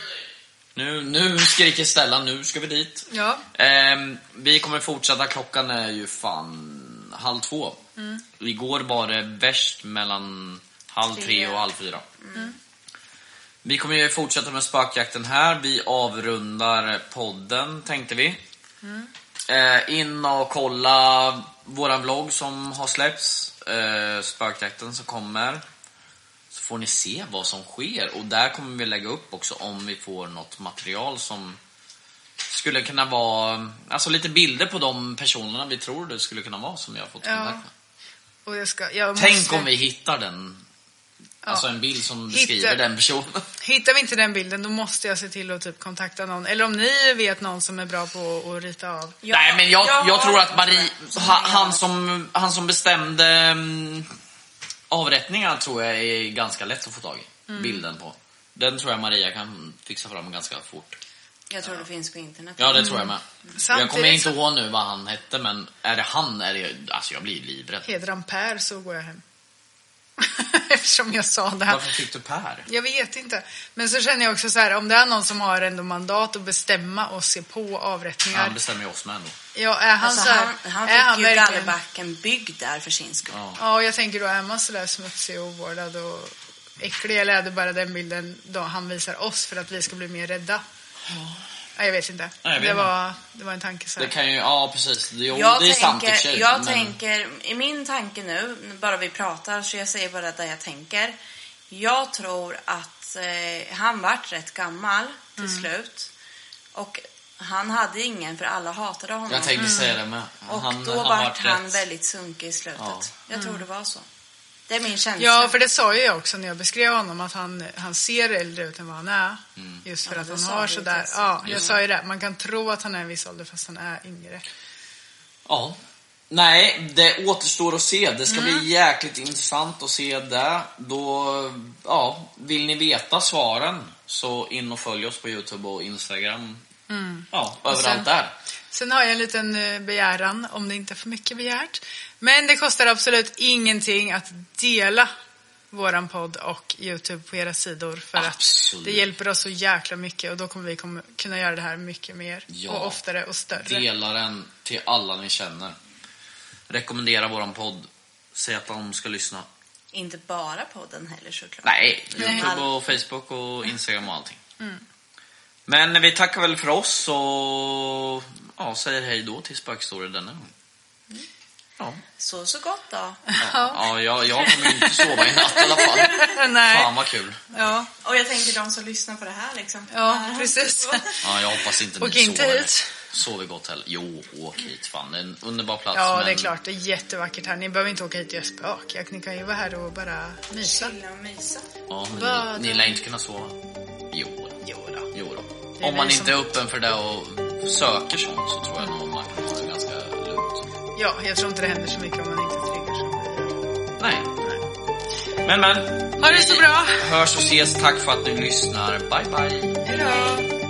Nu, nu skriker Stellan, nu ska vi dit. Ja. Ehm, vi kommer fortsätta, klockan är ju fan halv två. Mm. Igår var det värst mellan halv tre, Tre. och halv fyra. Mm. Vi kommer ju fortsätta med spökjakten här. Vi avrundar podden, tänkte vi. Mm. Eh, in och kolla våran vlogg som har släppts. Eh, spökjakten som kommer. Så får ni se vad som sker. Och där kommer vi lägga upp också om vi får något material som skulle kunna vara, alltså lite bilder på de personerna vi tror det skulle kunna vara som vi har fått Ja. kontakt med. Och jag ska, jag Tänk måste, om vi hittar den, alltså en bild som beskriver Hittar- den personen. Hittar vi inte den bilden då måste jag se till att typ kontakta någon. Eller om ni vet någon som är bra på att rita av. Ja, Nej men jag, jag, har tror att Marie, som han, som, han som bestämde mm, avrättningar tror jag är ganska lätt att få tag i. Mm. Bilden på. Den tror jag Maria kan fixa fram ganska fort. Jag tror det finns på internet. Ja, det tror jag med. Jag Samtidigt kommer inte ihåg nu vad han hette, men är det han är det, alltså jag blir livrädd. Hedrar han Per så går jag hem. Eftersom jag sa det här. Varför fick du Per? Jag vet inte. Men så känner jag också så här, om det är någon som har ändå mandat att bestämma och se på avrättningar. Han bestämmer ju oss med ändå. Ja, är han Alltså, så här, han, han är fick han ju verkligen- Gallerbacken byggd där för sin skull. Ja. Ja, jag tänker då är man sådär smutsig och ovårdad och äcklig eller är det bara den bilden då han visar oss för att vi ska bli mer rädda? Ja, jag vet inte. Nej, jag vet det, inte. var, det var en tanke så Det kan ju, ja precis. Jo, Jag, det är sant i och för tänker, sig, jag men- tänker, i min tanke nu, bara vi pratar, så jag säger bara det jag tänker. Jag tror att eh, han vart rätt gammal till Mm. slut. Och han hade ingen, för alla hatade honom. Jag tänkte säga det med. Och Han- då han vart han rätt. väldigt sunkig i slutet. Ja. Jag tror det var så. Det är min känsla. Ja, för det sa ju jag också när jag beskrev honom att han, han ser äldre ut än vad han är. Just för Ja, att han har sådär, ja, jag Just sa ju det. Man kan tro att han är en viss ålder fast han är yngre. Ja. Nej, det återstår att se. Det ska Mm. bli jäkligt intressant att se det. Då, ja, vill ni veta svaren så in och följ oss på Youtube och Instagram. Ja, överallt Mm. sen- där. Sen har jag en liten eh, begäran, om det inte är för mycket begärt. Men det kostar absolut ingenting att dela våran podd och Youtube på era sidor. För Absolut. att det hjälper oss så jäkla mycket och då kommer vi kommer kunna göra det här mycket mer. Ja. Och oftare och större. Dela den till alla ni känner. Rekommendera våran podd. Säg att de ska lyssna. Inte bara podden heller såklart. Nej, Nej. Youtube och Facebook och Instagram och allting. Mm. Men vi tackar väl för oss och ja, säger hej då till spökhistorier denna gång. Ja, Så så gott då. ja, ja jag, jag kommer inte sova i natt i alla fall. Nej. Fan vad kul. Ja, Och jag tänker de som lyssnar på det här liksom. ja precis. Ja, jag hoppas inte Åk ni inte sover. hit. Sover gott heller. Jo, åk hit. Fan, det är en underbar plats. Ja, men... det är klart. Det är jättevackert här. Ni behöver inte åka hit och göra spökjakt. Ni kan ju vara här och bara mysa. Chilla och mysa. Ja, men ni, ni lär inte kunna sova. Jo, Jo då. jo då. Om man inte är öppen för det och söker sånt så tror jag nog man kan ha det ganska lugnt. Ja, jag tror inte det händer så mycket om man inte triggar gör. Nej. Men men. Ha det så bra. Hörs och ses. Tack för att ni lyssnar. Bye bye. Hej då.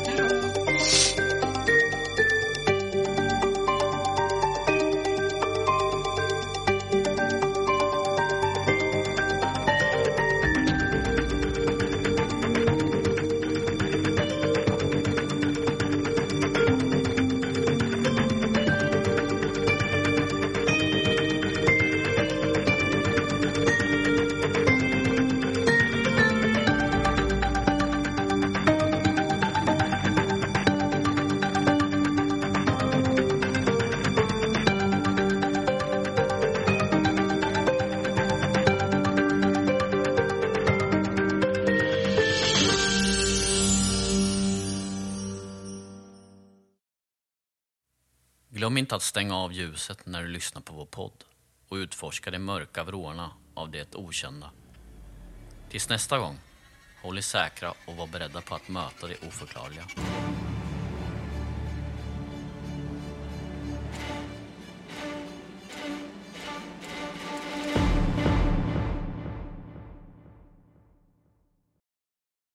Att stänga av ljuset när du lyssnar på vår podd och utforska de mörka vrårna av det okända. Tills nästa gång, håll er säkra och var beredda på att möta det oförklarliga.